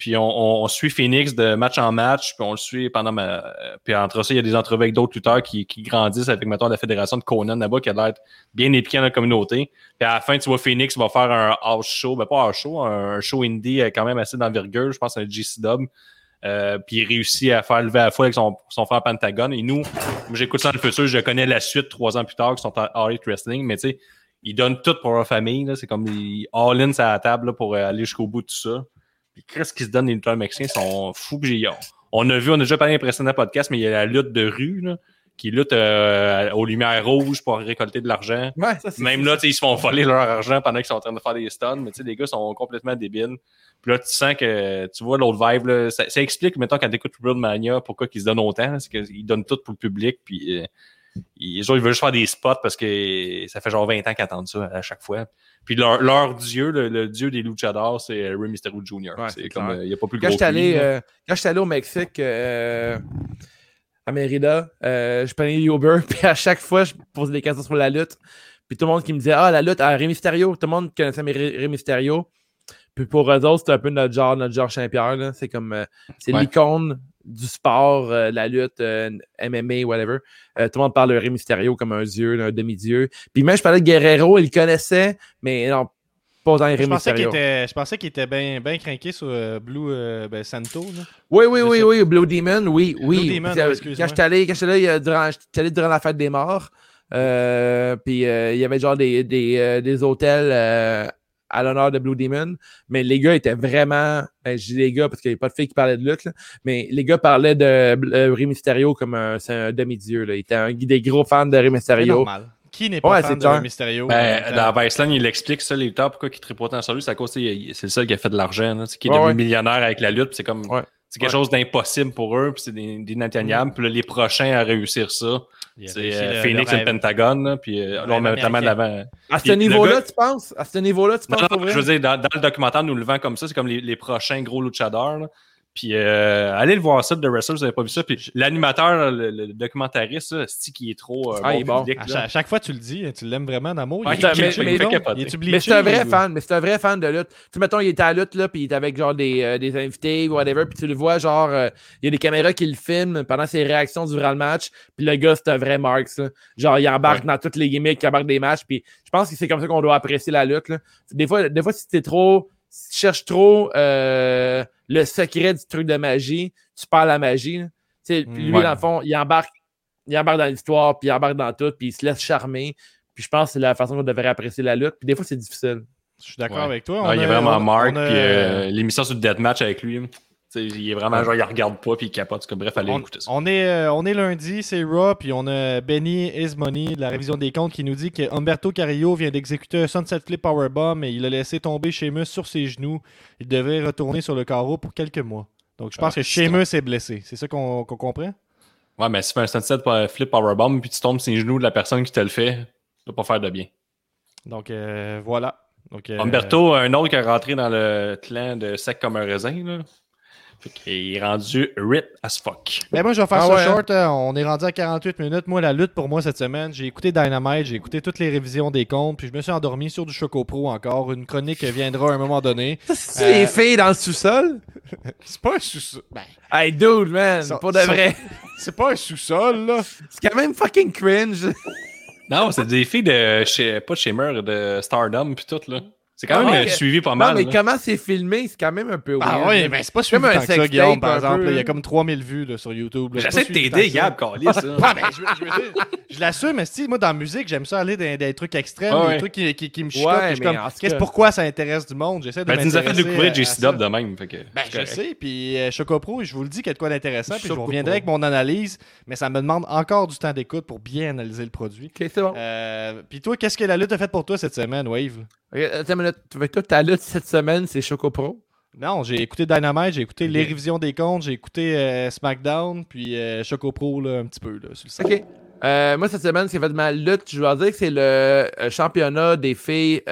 S5: Puis on, on- on suit Phoenix de match en match, puis on le suit pendant ma. euh, Puis entre ça, il y a des entrevues avec d'autres lutteurs qui, qui grandissent avec, mettons, la fédération de Conan là-bas, qui a l'air bien épiqué dans la communauté. Puis à la fin, tu vois, Phoenix va faire un house show, ben pas un show, un show indie euh, quand même assez d'envergure, je pense un GC Dub. Euh, puis il réussit à faire lever à la avec son, son frère Pentagon. Et nous, j'écoute ça dans le futur, je connais la suite trois ans plus tard, qui sont à All Wrestling, mais tu sais, ils donnent tout pour leur famille. C'est comme all-in sur la table là, pour aller jusqu'au bout de tout ça. Puis qu'est-ce qu'ils se donnent les lutteurs mexicains sont fous. On a vu, on a déjà parlé précédent podcast, mais il y a la lutte de rue là, qui lutte euh, aux lumières rouges pour récolter de l'argent.
S7: Ouais,
S5: Même là, ils se font voler leur argent pendant qu'ils sont en train de faire des stuns, mais tu sais, les gars sont complètement débiles. Puis là, tu sens que, tu vois, l'autre vibe, là, ça, ça explique, mettons, quand t'écoutes Real Mania, pourquoi ils se donnent autant, c'est qu'ils donnent tout pour le public, puis euh, ils, genre, ils veulent juste faire des spots parce que ça fait genre 20 ans qu'ils attendent ça à chaque fois. Puis leur, leur dieu, le, le dieu des luchadors, c'est Rey Mysterio Jr.
S7: Ouais,
S5: c'est comme,
S7: clair.
S5: il n'y a pas plus
S7: Quand
S5: gros
S7: j'étais allé, euh, quand j'étais allé au Mexique, euh, à Mérida, euh, je prenais Uber, puis à chaque fois, je posais des questions sur la lutte. Puis tout le monde qui me disait Ah, la lutte à Rey Mysterio, tout le monde connaissait Rey Mysterio. Puis pour eux autres, c'est un peu notre genre, notre Saint-Pierre. là. C'est comme, euh, c'est
S5: Ouais.
S7: l'icône du sport, euh, la lutte, euh, MMA, whatever. Euh, tout le monde parle de Rey Mysterio comme un dieu, un demi-dieu. Puis même, je parlais de Guerrero, il le connaissait, mais non, pas autant Rey
S3: Je pensais qu'il
S7: Mysterio.
S3: était, je pensais qu'il était bien ben craqué sur Blue ben, Santo. là.
S7: Oui, oui, oui, oui, Blue Demon, oui, oui.
S3: Blue Demon,
S7: Puis,
S3: excuse-moi.
S7: quand j'étais allé, quand j'étais là, il y a- durant, allé durant la fête des morts, puis il y avait genre des, des, des hôtels à l'honneur de Blue Demon, mais les gars étaient vraiment, ben, je dis les gars parce qu'il n'y a pas de filles qui parlaient de lutte, là, mais les gars parlaient de euh, Rey Mysterio comme un, demi-dieu. Là. Ils étaient un- des gros fans de Rey Mysterio.
S3: normal. Qui n'est pas
S7: Ouais,
S3: fan de. Rey Mysterio?
S5: Ben, dans Viceland, il explique ça, les lutteurs, pourquoi ils trippent autant sur lui. C'est à cause, il- c'est le seul qui a fait de l'argent, sais, qui est
S7: Ouais,
S5: devenu
S7: ouais.
S5: millionnaire avec la lutte. C'est comme,
S7: Ouais.
S5: c'est quelque
S7: Ouais.
S5: chose d'impossible pour eux, puis c'est des, des inatteignables. Puis là, les prochains à réussir ça,
S3: il
S5: c'est euh, Phoenix
S3: le
S5: et le. Pentagone. là, Puis euh, là, on met
S3: rêve
S5: notamment l'avant.
S7: À ce niveau-là,
S5: gars-
S7: tu penses? À ce niveau-là, tu
S5: Non,
S7: penses
S5: non, je veux dire, dans, dans le documentaire, nous le vend comme ça, c'est comme les, les prochains gros luchadors. Puis euh, allez le voir ça, de Wrestler, vous n'avez pas vu ça. Puis l'animateur, le, le documentariste, c'est qui est trop euh,
S7: Ah, il
S5: bon
S7: est bon.
S5: public.
S3: À chaque, à chaque fois, tu le dis, tu l'aimes vraiment d'amour. Il
S7: mais-
S3: il? Il
S7: c'est un vrai
S3: ou-
S7: fan, mais c'est un vrai fan de lutte. Tu sais, mettons, il était à la lutte, là, puis il était avec genre des, euh, des invités, whatever, puis tu le vois, genre, euh, il y a des caméras qui le filment pendant ses réactions durant le match, puis le gars, c'est un vrai Marx, là. Genre, il embarque dans toutes les gimmicks, il embarque des matchs, puis je pense que c'est comme ça qu'on doit apprécier la lutte, là. Des fois, des fois si t'es trop, si tu cherches trop euh, le secret du truc de magie, tu perds la magie, là. Tu sais, puis lui,
S5: Ouais.
S7: dans le fond, il embarque, il embarque dans l'histoire, puis il embarque dans tout, puis il se laisse charmer. Puis je pense que c'est la façon qu'on devrait apprécier la lutte. Puis des fois, c'est difficile.
S3: Je suis d'accord
S5: Ouais.
S3: avec toi.
S5: Ah, il y a
S3: a-
S5: vraiment
S3: on-
S5: Mark,
S3: on a-
S5: puis euh, l'émission sur le Deathmatch avec lui. Tu il est vraiment genre, il regarde pas, puis il capote. Comme, bref, allez
S3: on,
S5: écouter ça.
S3: on est, euh, on est lundi, c'est Raw, puis on a Benny Ismoney de la révision des comptes qui nous dit que Humberto Carrillo vient d'exécuter un Sunset Flip Powerbomb et il a laissé tomber Sheamus sur ses genoux. Il devrait retourner sur le carreau pour quelques mois. Donc je pense
S5: Ah,
S3: que Sheamus est blessé. C'est ça qu'on comprend?
S5: Ouais, mais si tu fais un sunset flip powerbomb, puis tu tombes sur les genoux de la personne qui te le fait, ça va pas faire de bien.
S3: Donc euh, voilà. Donc, euh,
S5: Humberto, un autre qui est rentré dans le clan de sec comme un raisin, là. Qu'il est rendu rip as fuck.
S3: Ben moi, je vais faire
S7: Ah
S3: ça
S7: ouais,
S3: short. hein. On est rendu à 48 minutes. Moi, la lutte pour moi cette semaine, j'ai écouté Dynamite, j'ai écouté toutes les révisions des comptes, puis je me suis endormi sur du Choco Pro encore. Une chronique viendra à un moment donné.
S7: C'est
S3: Euh,
S7: les filles dans le sous-sol?
S3: C'est pas un sous-sol. Ben,
S7: Hey, dude, man,
S3: Ça-
S7: pour de
S3: ça-
S7: vrai.
S3: c'est pas un sous-sol, là.
S7: C'est quand même fucking cringe.
S5: Non, c'est des filles de chez, pas de Shamer, de Stardom, puis tout, là. C'est quand
S7: Ah,
S5: même
S7: ouais.
S5: euh, suivi pas
S7: Non,
S5: mal.
S7: mais
S5: là.
S7: comment c'est filmé, c'est quand même un peu
S3: Ah
S7: weird.
S3: ouais,
S7: là.
S3: mais c'est pas suivi
S7: un
S3: tant que ça, Guillaume, par
S7: un
S3: exemple.
S7: peu.
S3: Il y a comme 3000 vues là, sur YouTube.
S5: J'essaie
S3: pas
S5: de t'aider. Gab, Calis.
S3: Ah, ben, je, je dire, Je l'assume, mais si, moi, dans la musique, j'aime ça aller dans des trucs extrêmes,
S5: Ouais,
S3: des trucs qui, qui, qui me choquent.
S7: Ouais,
S3: je
S7: mais
S3: comme, qu'est-ce pourquoi ça intéresse du monde? J'essaie de
S5: Ben, tu nous as fait découvrir JC. Dub de même. Fait que,
S3: Ben, je sais, puis euh, Choco Pro, je vous le dis, qu'il y a de quoi d'intéressant, puis je vous reviendrai avec mon analyse, mais ça me demande encore du temps d'écoute pour bien analyser le produit.
S7: Ok, c'est bon.
S3: Euh, puis toi, qu'est-ce que la lutte a fait pour toi cette semaine, Wave?
S7: Attends une minute. Toi, ta lutte cette semaine, c'est Choco Pro?
S3: Non, j'ai écouté Dynamite, j'ai écouté
S7: Ok.
S3: les révisions des comptes, j'ai écouté euh, SmackDown, puis euh, Choco Pro là, un petit peu là, sur le site.
S7: OK. Euh, moi, cette semaine, ce qui a fait de ma lutte, je dois dire que c'est le championnat des filles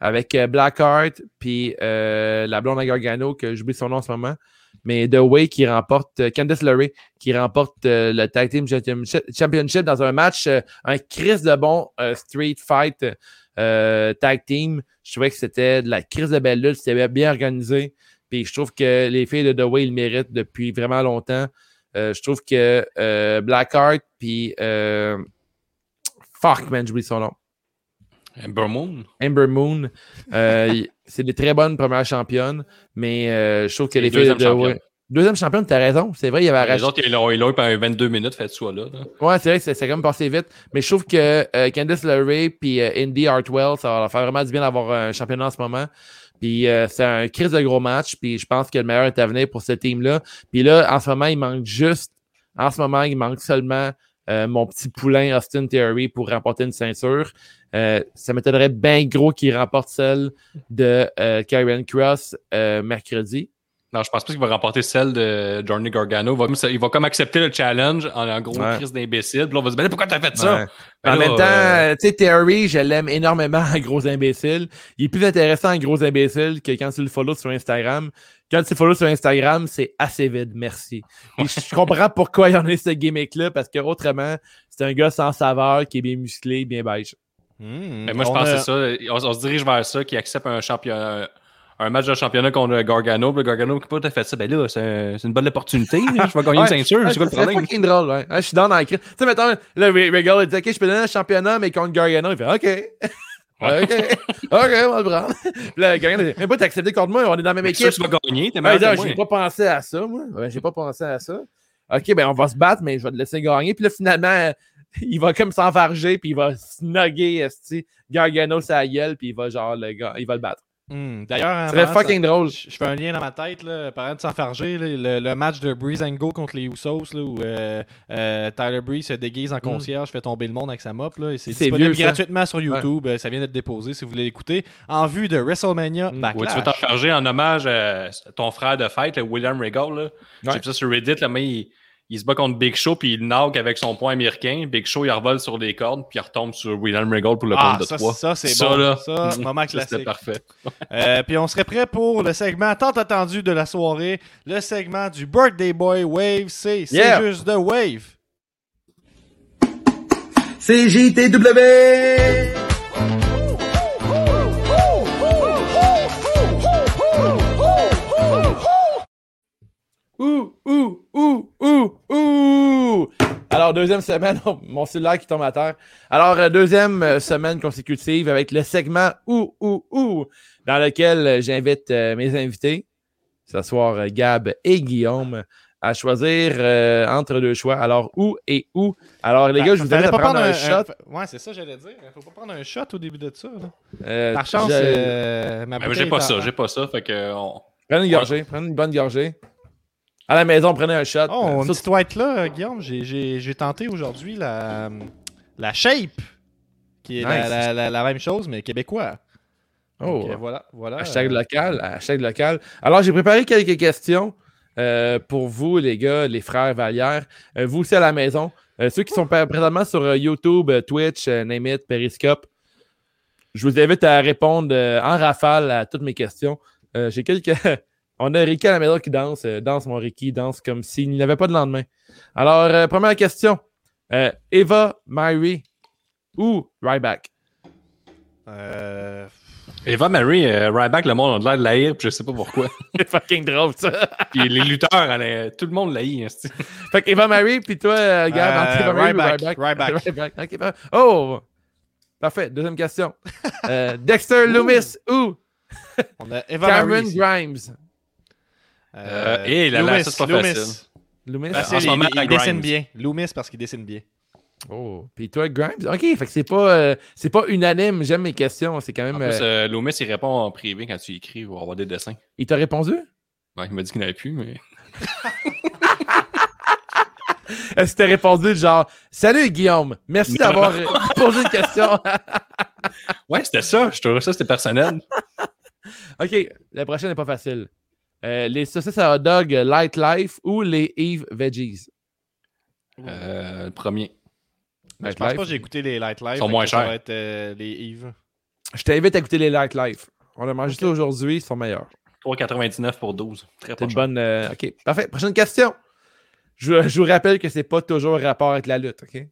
S7: avec Blackheart puis la blonde à Gargano, que j'oublie son nom en ce moment. Mais The Way qui remporte, Candice LeRae qui remporte le Tag Team Championship, dans un match, un crise de bon Street Fight euh, Tag Team. Je trouvais que c'était de la crise de belle lutte, c'était bien organisé. Puis je trouve que les filles de The Way, ils le méritent depuis vraiment longtemps. Euh, je trouve que euh, Blackheart, puis. fuck, man, j'oublie son nom.
S5: Ember Moon.
S7: Ember Moon. c'est des très bonnes premières championnes, mais je trouve que
S5: Et
S7: les filles de
S5: championne.
S7: ouais. Deuxième championne, t'as raison. C'est vrai, il y avait
S5: Les autres, ils l'ont eu pendant 22 minutes, fait soit là. là.
S7: Ouais, c'est vrai que c'est comme passé vite. Mais je trouve que euh, Candice LeRae puis euh, Indy Hartwell, ça va leur faire vraiment du bien d'avoir un championnat en ce moment. Puis euh, c'est un crise de gros match. Puis je pense que le meilleur est à venir pour ce team-là. Puis là, en ce moment, il manque juste. En ce moment, il manque seulement euh, mon petit poulain Austin Theory pour remporter une ceinture. Euh, ça m'étonnerait bien gros qu'il remporte celle de euh, Karen Cross euh, mercredi.
S5: Non, je pense pas qu'il va remporter celle de Johnny Gargano. Il va, il va comme accepter le challenge en un gros
S7: Ouais.
S5: crise d'imbécile. Puis là, on va se dire, mais pourquoi t'as fait ça?
S7: Ouais.
S5: Ben
S7: en
S5: là,
S7: même temps,
S5: euh,
S7: tu sais, Terry, je l'aime énormément en gros imbécile. Il est plus intéressant en gros imbécile que quand tu le follow sur Instagram. Quand tu le follow sur Instagram, c'est assez vide, merci. Et je comprends pourquoi il y en a ce gimmick-là, parce que autrement, c'est un gars sans saveur qui est bien musclé, bien beige.
S3: Hmm,
S5: Mais moi, je pense
S3: a-
S5: que c'est ça. On, on se dirige vers ça, qui accepte un championnat. Un match de championnat contre Gargano. Puis le Gargano, pourquoi t'as fait ça? Ben là, c'est un- c'est une bonne opportunité. Je vais gagner une ceinture. c'est quoi le problème?
S7: fucking drôle, ouais. Je suis dans la crise. Tu sais, mettons, là, Re- Regal, il dit, OK, je peux donner un championnat, mais contre Gargano, il fait, OK.
S5: Ouais.
S7: OK. OK, on va le prendre. Puis là, Gargano, dit, mais pas t'accepter contre moi, on est dans la même équipe.
S5: tu vas gagner. T'es moi.
S7: j'ai pas pensé à ça, moi. Ouais, j'ai pas pensé à ça. OK, ben on va se battre, mais je vais te laisser gagner. Puis là, finalement, il va comme s'enfarger, puis il va snugger Gargano sa gueule, puis il va genre le gars, il va le battre.
S3: Hmm, D'ailleurs,
S7: Ce serait
S3: en-
S7: fucking drôle.
S3: Je je fais un lien dans ma tête, là, parlant de s'enfarger, là, le, le match de Breeze and Go contre les Usos, là, où euh, euh, Tyler Breeze se déguise en concierge, fait tomber le monde avec sa mop. Là, et c'est.
S7: C'est
S3: disponible
S7: vieux,
S3: gratuitement sur YouTube. Euh, Ça vient d'être déposé si vous voulez l'écouter. En vue de WrestleMania
S7: Mm.
S3: Backlash.
S5: Ouais, tu veux t'en charger en hommage à ton frère de fête, le William Regal. là. J'ai vu ça sur Reddit. Là, mais il, il se bat contre Big Show, puis il knock avec son poing américain. Big Show, il revole sur des cordes, puis il retombe sur William Regal pour le
S3: Ah,
S5: compte de
S3: ça,
S5: 3.
S3: ça, c'est
S5: Ça,
S3: bon.
S5: là.
S3: Ça, moment
S5: C'était parfait.
S3: Euh, puis on serait prêt pour le segment tant attendu de la soirée, le segment du Birthday Boy Wave. C'est c'est
S7: Yeah.
S3: juste de Wave.
S8: C'est JTW!
S7: Ouh, ouh, ouh, ouh, ouh! Alors, deuxième semaine, oh, mon cellulaire qui tombe à terre. Alors, euh, deuxième euh, semaine consécutive avec le segment Ouh, ouh, ouh, dans lequel euh, j'invite euh, mes invités, ce soir Gab et Guillaume, à choisir euh, entre deux choix. Alors, où et où? Alors, les gars, je vous invite à
S3: pas
S7: prendre un shot.
S3: Ouais, c'est ça, j'allais dire. Faut pas prendre un shot au début de ça.
S7: Euh,
S3: Par chance,
S7: je-
S3: euh, ma bouteille
S5: j'ai pas ça, j'ai pas ça. Fait que on-
S7: Prenez une gorgée, prenez une bonne gorgée. À la maison, prenez un shot.
S3: Oh,
S7: Surtout-
S3: petite white là, Guillaume. J'ai- tenté aujourd'hui la, la Shape, qui est la,
S7: Nice.
S3: la- la- la même chose, mais québécois.
S7: Oh.
S3: Donc, euh, voilà, voilà.
S7: Hashtag local, hashtag local. Alors, j'ai préparé quelques questions euh, pour vous, les gars, les frères Vallière. Euh, vous aussi à la maison. Euh, ceux qui sont pr- présentement sur YouTube, Twitch, euh, Name It, Periscope. Je vous invite à répondre en rafale à toutes mes questions. J'ai quelques. On a Ricky à la maison qui danse. euh, danse, mon Ricky, danse comme s'il n'y avait pas de lendemain. Alors, euh, première question. Euh, Eva, Mary ou Ryback?
S3: euh,
S5: Eva Marie, euh, Ryback, le monde a de l'air de l'haïr, puis je sais pas pourquoi.
S7: C'est fucking drôle, ça.
S5: puis les lutteurs, elle tout le monde l'haït. hein,
S7: Fait que Eva Marie, puis toi, euh, Gab,
S3: Euh,
S7: entre Eva ou
S3: Ryback,
S7: Ryback?
S3: Ryback.
S7: Pa- oh! Parfait. Deuxième question. Euh, Dexter Loomis ou
S3: on a Eva
S7: Cameron
S3: Marie ici.
S7: Grimes?
S5: Euh, et là, là,
S3: Loomis,
S5: ça, c'est pas
S3: Loomis.
S5: facile.
S7: Loomis?
S3: Facile,
S5: En ce
S3: il,
S5: moment,
S3: il dessine bien. Loomis parce qu'il dessine bien.
S7: Oh, puis toi, Grimes? OK, fait que c'est pas, euh, c'est pas unanime. J'aime mes questions. C'est quand même.
S5: En plus,
S7: euh,
S5: euh, Loomis, il répond en privé quand tu écris ou avoir des dessins.
S7: Il t'a répondu?
S5: Ouais, il m'a dit qu'il n'avait plus, mais.
S7: Est-ce que t'as répondu genre Salut Guillaume, merci d'avoir euh, posé une question.
S5: Ouais, c'était ça. Je trouvais ça, c'était personnel.
S7: OK, la prochaine n'est pas facile. Euh, les saucisses à hot dog euh, Light Life ou les Eve Veggies?
S5: Euh, le premier.
S3: Je pense
S7: Life.
S3: pas que j'ai écouté les Light Life.
S5: Ils sont moins chers.
S3: va être euh, les Yves.
S7: Je t'invite à écouter les Light Life. On a mangé ça aujourd'hui, ils sont meilleurs.
S5: 3,99 pour 12. Très pas
S7: une
S5: cher.
S7: bonne. euh, OK, parfait. Prochaine question. Je, je vous rappelle que c'est pas toujours rapport avec la lutte, OK?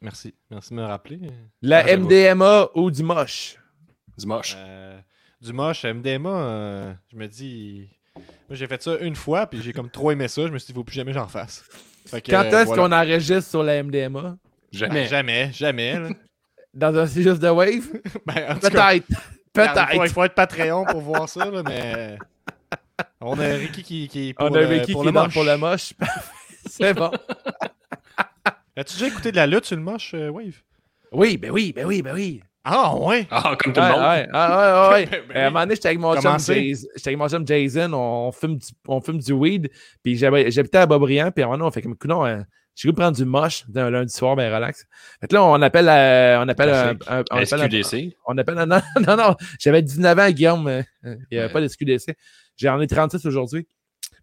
S3: Merci. Merci de me rappeler.
S7: La
S5: Ah.
S7: MDMA ou du moche?
S5: Du moche.
S3: Du moche, MDMA, euh, je me dis. Moi, j'ai fait ça une fois, puis j'ai comme trop aimé ça. Je me suis dit, il faut plus jamais que j'en fasse. Fait que,
S7: Quand
S3: euh,
S7: est-ce
S3: voilà.
S7: qu'on enregistre sur la MDMA?
S3: Ben,
S5: Jamais.
S3: jamais, jamais. là.
S7: Dans un juste de Wave?
S3: Ben, en tout cas,
S7: Peut-être.
S3: regarde, Il faut, il
S7: Peut-être.
S3: faut être Patreon pour voir ça, là, mais. On a Ricky qui, qui est pour
S7: On a
S3: le,
S7: Ricky
S3: pour
S7: qui
S3: le moche.
S7: pour le moche. c'est bon.
S3: As-tu déjà écouté de la lutte sur le moche, euh, Wave?
S7: Oui, ben oui, ben oui, ben oui.
S3: Ah, ouais!
S5: Ah, comme tout
S7: Ouais,
S5: le monde.
S7: ouais, ah, ouais, ouais, ouais.
S3: Ben
S7: à un moment donné, j'étais avec mon chum
S3: Comment c'est?
S7: Jason, j'étais avec mon chum Jason, on fume du, on fume du weed, puis j'habitais à Boisbriand, puis à un moment donné, on fait comme, non, euh, j'ai goût de prendre du moche un lundi soir, ben relax. Fait que là, on appelle, euh, on appelle, un, un- on appelle un-
S5: SQDC.
S7: on appelle un- non, non, non, j'avais 19 ans, Guillaume, euh, il n'y avait
S5: Ouais.
S7: pas de SQDC. J'en ai 36 aujourd'hui.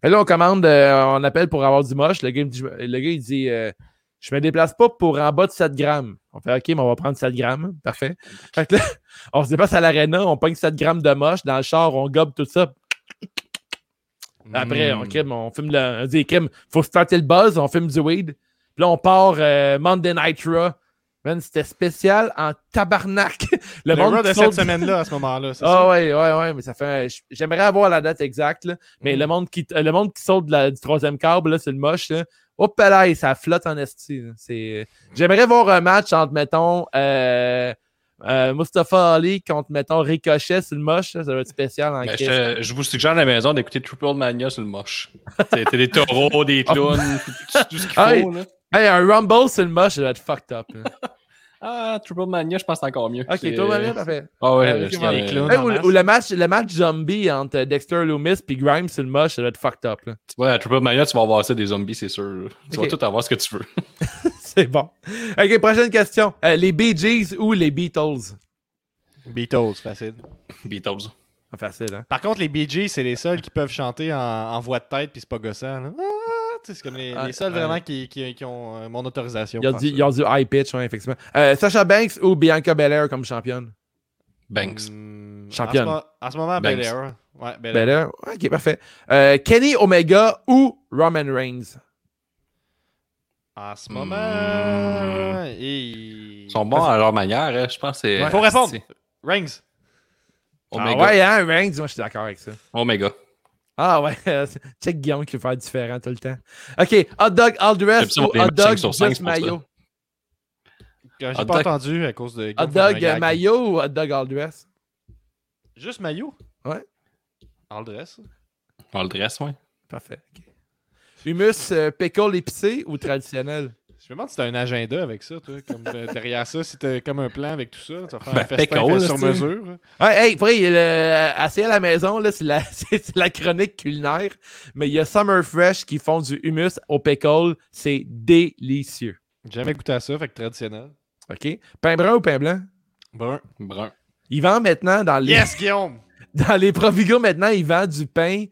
S7: Fait que là, on commande, euh, on appelle pour avoir du moche, le gars, il me dit, le gars, il dit, euh, je me déplace pas pour en bas de 7 grammes. On fait OK, mais on va prendre 7 grammes. Parfait. Fait que là, on se déplace à l'aréna, on pogne 7 grammes de moche dans le char, on gobe tout ça. Après,
S3: Mm.
S7: on, crime, on fume le. On dit, crime, faut starter le buzz, on fume du weed. Puis là, on part euh, Monday Night Raw. Man, c'était spécial en tabarnak. Le,
S3: Le
S7: monde
S3: de
S7: saute-
S3: cette semaine-là, à ce moment-là.
S7: Ah
S3: ça?
S7: ouais, ouais, ouais, mais ça fait. J'aimerais avoir la date exacte, là. Mais
S3: Mm.
S7: le monde qui le monde qui saute de la- du troisième câble, c'est le moche, là. Hop là, ça flotte en esti. C'est. J'aimerais voir un match entre, mettons, euh, euh, Mustafa Ali contre, mettons, Ricochet sur le moche, ça va être spécial en
S5: Ben, je, je vous suggère à la maison d'écouter Triple Mania sur le moche. C'était des taureaux, des clowns, tout, tout ce qu'il
S7: Ah,
S5: faut. Là.
S7: Hey, un Rumble sur le moche, ça va être fucked up.
S5: Ah, Triple Mania, je pense que c'est encore mieux.
S7: Ok,
S5: C'est-
S7: toi, Marie, parfait.
S5: Ah ouais,
S7: Euh,
S5: c'est-
S7: ok,
S3: les clowns.
S7: Hey,
S3: en
S7: ou, le match, le match zombie entre Dexter Loomis et Grimes sur le moche, ça va être fucked up. là.
S5: Ouais, à Triple Mania, tu vas avoir ça des zombies, c'est sûr. Tu vas tout avoir ce que tu veux.
S7: C'est bon. Ok, prochaine question. Euh, les Bee Gees ou les Beatles?
S3: Beatles, facile.
S5: Beatles.
S7: Pas facile, hein?
S3: Par contre, les Bee Gees, c'est les seuls qui peuvent chanter en, en voix de tête, puis c'est pas gossant. là. Ah, c'est comme les,
S7: Ah,
S3: les seuls vraiment qui, qui, qui ont euh, mon autorisation.
S7: Ils ont, du, ils ont du high pitch, ouais, effectivement. Euh, Sasha Banks ou Bianca Belair comme championne?
S5: Banks.
S3: Hmm,
S7: Championne.
S3: En ce, mo- en ce moment,
S5: Banks.
S3: Belair. Ouais, Belair.
S7: Belair? Ok, parfait. Euh, Kenny Omega ou Roman Reigns?
S3: En ce moment.
S5: Hmm.
S3: et-
S5: Ils sont bons à leur manière, hein. je pense c'est.
S3: Faut répondre.
S5: c'est
S3: Rings.
S5: Omega.
S7: Ah ouais, hein, Reigns? Moi, je suis d'accord avec ça.
S5: Omega.
S7: Ah ouais, check Guillaume qui veut faire différent tout le temps. Ok, hot dog all dress ou hot dog
S5: ça.
S7: maillot?
S3: J'ai pas
S5: dog.
S3: entendu à cause de.
S7: Hot dog maillot ou hot dog all dress?
S3: Juste maillot
S7: Ouais.
S3: All dress.
S5: On le dresse, ouais.
S7: Parfait. ok. Humus euh, pickle épicé ou traditionnel?
S3: Je me demande si t'as un agenda avec ça, toi. Comme euh, derrière ça, si t'as comme un plan avec tout ça, tu vas faire
S5: Ben,
S3: un festin fait sur mesure.
S7: Ouais, hey, après, il y a le- assez à la maison, là, c'est la, la chronique culinaire. Mais il y a Summer Fresh qui font du humus au pickle. C'est délicieux.
S3: J'ai jamais goûté à ça, fait que traditionnel.
S7: OK? Pain brun ou pain blanc?
S3: Bon.
S5: Brun.
S7: Ils vendent maintenant dans les,
S3: Yes, Guillaume!
S7: dans les Provigo, maintenant, ils vendent du pain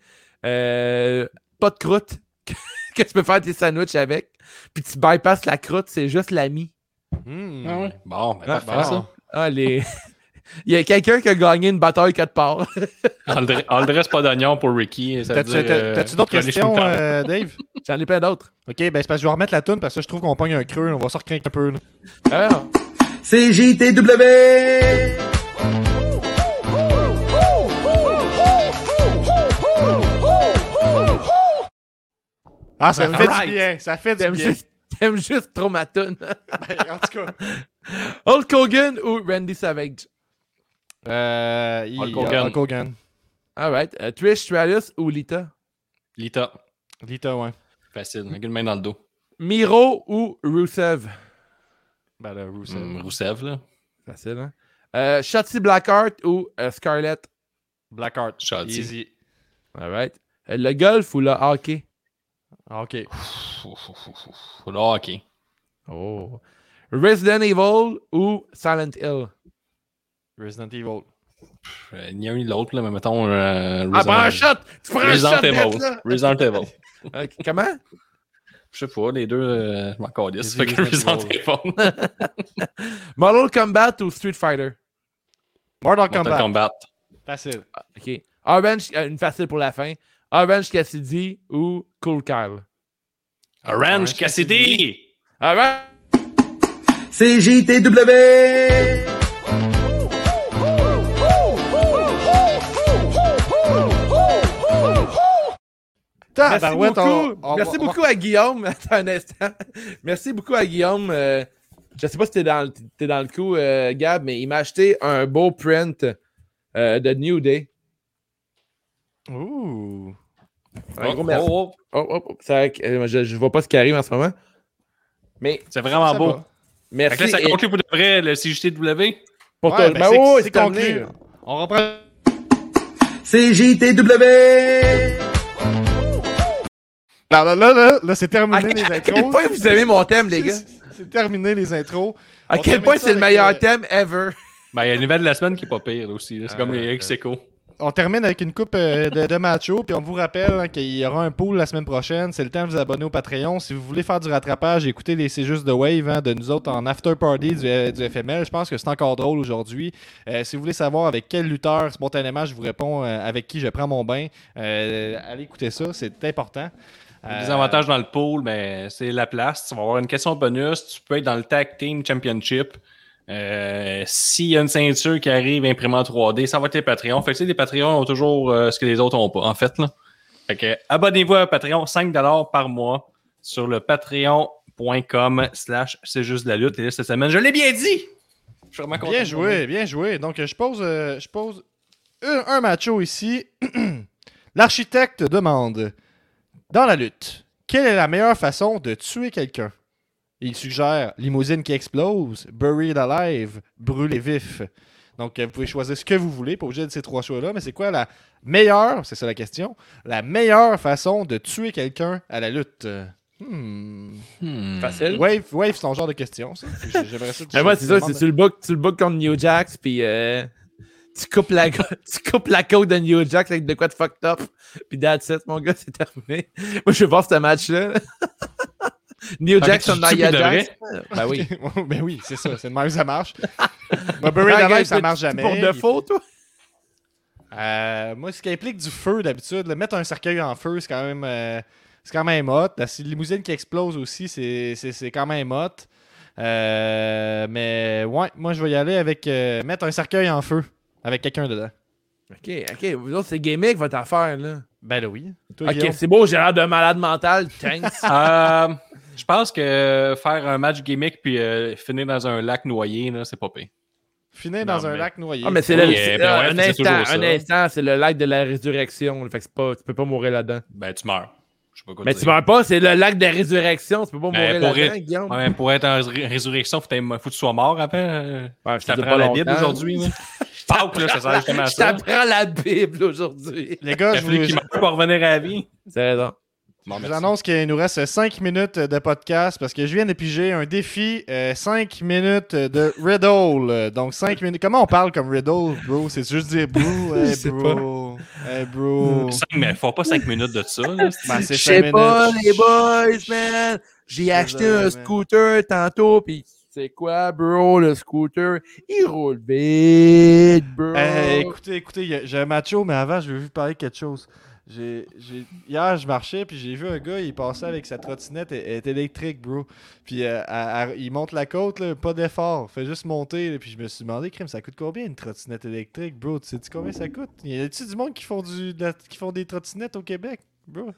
S7: euh, pas de croûte que tu peux faire tes sandwichs avec? Puis tu bypasses la croûte, c'est juste la mie.
S5: Ah ouais. Bon, ben,
S7: Ah,
S5: parfait,
S3: bon.
S5: ça.
S7: Ah, les... Il y a quelqu'un qui a gagné une bataille quatre parts.
S5: Dresse pas d'oignon pour Ricky.
S3: T'as-tu
S5: euh,
S3: t'as-tu d'autres questions, euh, Dave?
S7: J'en ai plein d'autres.
S3: Ok, ben c'est parce que je vais remettre la toune parce que je trouve qu'on pogne un creux. On va sortir un peu.
S7: Alors,
S8: CJTW.
S3: Ah, ça fait du bien. Ça fait du
S7: t'aimes
S3: bien.
S7: juste, t'aimes juste trop ma.
S3: Ben, en tout cas.
S7: Hulk Hogan ou Randy Savage?
S3: Euh, il-
S5: Hulk Hogan.
S3: Hulk Hogan.
S7: Alright. Euh, Trish Stratus ou Lita?
S5: Lita.
S3: Lita, ouais.
S5: Facile. Avec une main dans le dos.
S7: Miro ou Rusev?
S3: Ben là, Rusev.
S5: Hum, Rousseff, là.
S7: Facile, hein? Euh, Shotzi Blackheart ou euh, Scarlett?
S3: Blackheart.
S5: Shotzi.
S3: Easy.
S7: Alright. Euh, le golf ou le hockey?
S3: Ah, Ok.
S5: Là, ok.
S7: Oh. Resident Evil ou Silent Hill?
S3: Resident Evil.
S5: Euh, Ni un ni l'autre, mais mettons. Euh,
S7: Ah, prends un shot!
S5: Resident Evil. Resident Evil.
S7: Comment?
S5: Je sais pas, les deux, euh, je m'en Fait que
S3: Resident
S5: Evil.
S7: Mortal Kombat ou Street Fighter?
S3: Mortal Kombat. Facile.
S7: Ok. Orange, euh, une facile pour la fin. Orange Cassidy ou Cool Kyle?
S5: Orange Cassidy!
S7: Alright!
S8: CJTW.
S7: Merci
S3: Tabarouette,
S7: beaucoup,
S3: on- on-
S7: merci
S3: on-
S7: beaucoup à Guillaume. Attends un instant. Merci beaucoup à Guillaume. Euh, je sais pas si t'es dans, le- t'es dans le coup, euh, Gab, mais il m'a acheté un beau print euh, de New Day.
S3: Ouh.
S7: Un
S5: Oh,
S7: gros merci.
S5: oh, oh.
S7: Oh, oh, ça- euh, je, je vois pas ce qui arrive en ce moment. Mais
S5: C'est vraiment beau.
S3: va.
S7: Merci.
S5: là, ça
S7: et-
S5: conclut pour de vrai le CJTW.
S7: pour
S3: Ouais,
S7: toi.
S3: ben,
S7: Ben
S3: c'est- conclu. On reprend.
S8: CJTW.
S3: Là, là, là, là, là, c'est
S7: À,
S3: terminé les
S7: à quel
S3: intros.
S7: point vous aimez mon thème, les gars?
S3: C'est- terminé les intros.
S7: À
S3: On
S7: quel point c'est le meilleur
S3: euh,
S7: thème ever?
S5: Ben, il y a une nouvelle de la semaine qui est pas pire aussi. C'est
S3: Ah,
S5: comme les ex écho
S3: On termine avec une coupe euh, de, de matchos, puis on vous rappelle hein, qu'il y aura un pool la semaine prochaine. C'est le temps de vous abonner au Patreon. Si vous voulez faire du rattrapage, écoutez les C'est juste de Wave hein, de nous autres en after party du, euh, FML. Je pense que c'est encore drôle aujourd'hui. Euh, si vous voulez savoir avec quel lutteur, spontanément, je vous réponds avec qui je prends mon bain, allez écouter ça, c'est important.
S5: Les avantages dans le pool, mais c'est la place. Tu vas avoir une question bonus. Tu peux être dans le Tag Team Championship. Euh, S'il y a une ceinture qui arrive imprimée en 3D, ça va être les Patreons. Fait que les Patreons ont toujours euh, ce que les autres n'ont pas, en fait. Là. Fait que abonnez-vous à Patreon, 5$ par mois sur le patreon.com slash c'est juste de la lutte. Et là, cette semaine, je l'ai bien dit! Je suis vraiment content.
S3: Bien joué, bien joué. Donc, je pose, euh, je pose un, un macho ici. L'architecte demande Dans la lutte, quelle est la meilleure façon de tuer quelqu'un? Il suggère limousine qui explose, buried alive, brûlé vif. Donc, euh, vous pouvez choisir ce que vous voulez, pas obligé de ces trois choix-là, mais c'est quoi la meilleure, c'est ça la question, la meilleure façon de tuer quelqu'un à la lutte? Hmm.
S5: Hmm.
S7: Facile.
S3: Wave, Wave, c'est ton genre de question, ça. J'ai- J'aimerais ça. que tu-
S7: Mais moi,
S3: tu
S7: c'est ça, c'est tu le book, tu le book contre New Jax, puis euh, tu, coupes la, tu coupes la côte de New Jax avec de quoi de fucked up, puis that's it, mon gars, c'est terminé. Moi, je vais voir ce match-là. Contre
S5: tues
S7: Nia
S5: de
S7: Jax. Ben oui.
S3: ben oui, c'est ça. C'est de même que ça marche. Ça marche jamais.
S7: Pour de faux, toi?
S3: Euh, moi, ce qui implique du feu d'habitude, mettre un cercueil en feu, c'est quand même, euh, c'est quand même hot. La limousine qui explose aussi, c'est, c'est, c'est quand même hot. Euh, mais ouais, moi, je vais y aller avec euh, mettre un cercueil en feu avec quelqu'un dedans.
S7: Ok, ok, vous autres, c'est gimmick votre affaire, là.
S3: Ben là, oui. Toi,
S7: Ok,
S3: Guillaume?
S7: c'est beau, j'ai l'air d'un malade mental, thanks.
S5: Je pense que faire un match gimmick puis euh, finir dans un lac noyé, là, c'est pas pire.
S3: Finir dans
S5: Non,
S3: un
S5: mais-
S3: lac noyé.
S7: Ah, mais c'est
S5: Oui,
S7: le, c'est-
S5: ben ouais,
S7: un instant, un instant, c'est le lac de la résurrection, fait que c'est pas, tu peux pas mourir là-dedans.
S5: Ben, tu meurs. Je sais pas quoi
S7: Mais
S5: te
S7: tu
S5: dire.
S7: meurs pas, c'est le lac de la résurrection, tu peux pas
S5: Ben,
S7: mourir
S5: pour
S7: là-dedans,
S5: ré-
S7: Guillaume.
S5: Ouais, pour être en ré- résurrection, faut, faut que tu sois mort après. euh,
S7: Ouais,
S5: Je t'apprends la Bible aujourd'hui. là. Ça sert justement à
S7: Je
S5: ça.
S7: t'apprends la Bible aujourd'hui.
S3: Les gars, je
S5: qu'il meure pour revenir à la vie.
S7: C'est raison.
S5: Bon,
S3: Je vous annonce qu'il nous reste 5 minutes de podcast parce que je viens de piger un défi 5 minutes de Riddle. Donc 5 minutes. Comment on parle comme Riddle, bro? C'est juste dire bro, hey bro, hey bro.
S5: Cinq- mais faut pas 5 minutes de ça. Là.
S3: Ben, c'est
S7: Je sais pas,
S3: minutes.
S7: les boys, man. J'ai acheté un
S3: man.
S7: scooter tantôt, pis c'est quoi, bro, le scooter? Il roule vite, bro.
S3: Eh, écoutez, écoutez, j'ai un macho, mais avant, je vais vous parler de quelque chose. J'ai, j'ai- Hier, je marchais, puis j'ai vu un gars, il passait avec sa trottinette, électrique, bro. Puis euh, il monte la côte, là, pas d'effort, fait juste monter. là, puis je me suis demandé, crime, ça coûte combien une trottinette électrique, bro? Tu sais-tu combien ça coûte? Y a-tu du monde qui font, du, qui font des trottinettes au Québec, bro?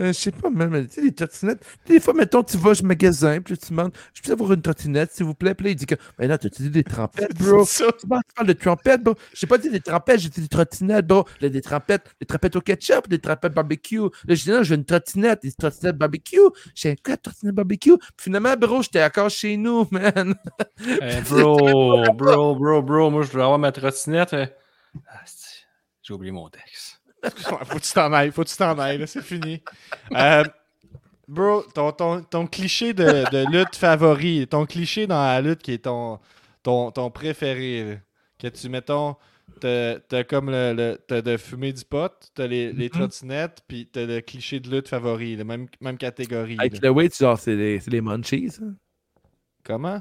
S7: Euh, je sais pas, même, tu sais, les trottinettes. Des fois, mettons, tu vas au magasin, puis tu demandes, je peux avoir une trottinette, s'il vous plaît? Puis là, il dit que, ben là, t'as-tu dit des trempettes, bro? Tu parles tu parles de trompettes, bro? J'ai pas dit des trompettes, j'ai dit des trottinettes, bro. Là, des trompettes, des trompettes au ketchup, des trompettes barbecue. Là, j'ai dit, non, je veux une trottinette, des trottinettes barbecue. J'ai un quoi, trottinette barbecue? Puis finalement, bro, j'étais encore chez nous, man.
S5: Eh, bro, bro, bro, bro, moi je voulais avoir ma trottinette. mais- Ah, J'ai oublié mon texte.
S3: Faut que tu t'en ailles, faut que tu t'en ailles, là, c'est fini. Euh, bro, ton, ton, ton cliché de, de lutte favori, ton cliché dans la lutte qui est ton, ton, ton préféré, là, que tu, mettons, t'as t'as comme le, le- t'as de fumer du pot, t'as les, les trottinettes, puis t'as le cliché de lutte favori, la même, même catégorie. là.
S7: Avec le weed, genre, c'est les, les munchies. hein.
S3: Comment?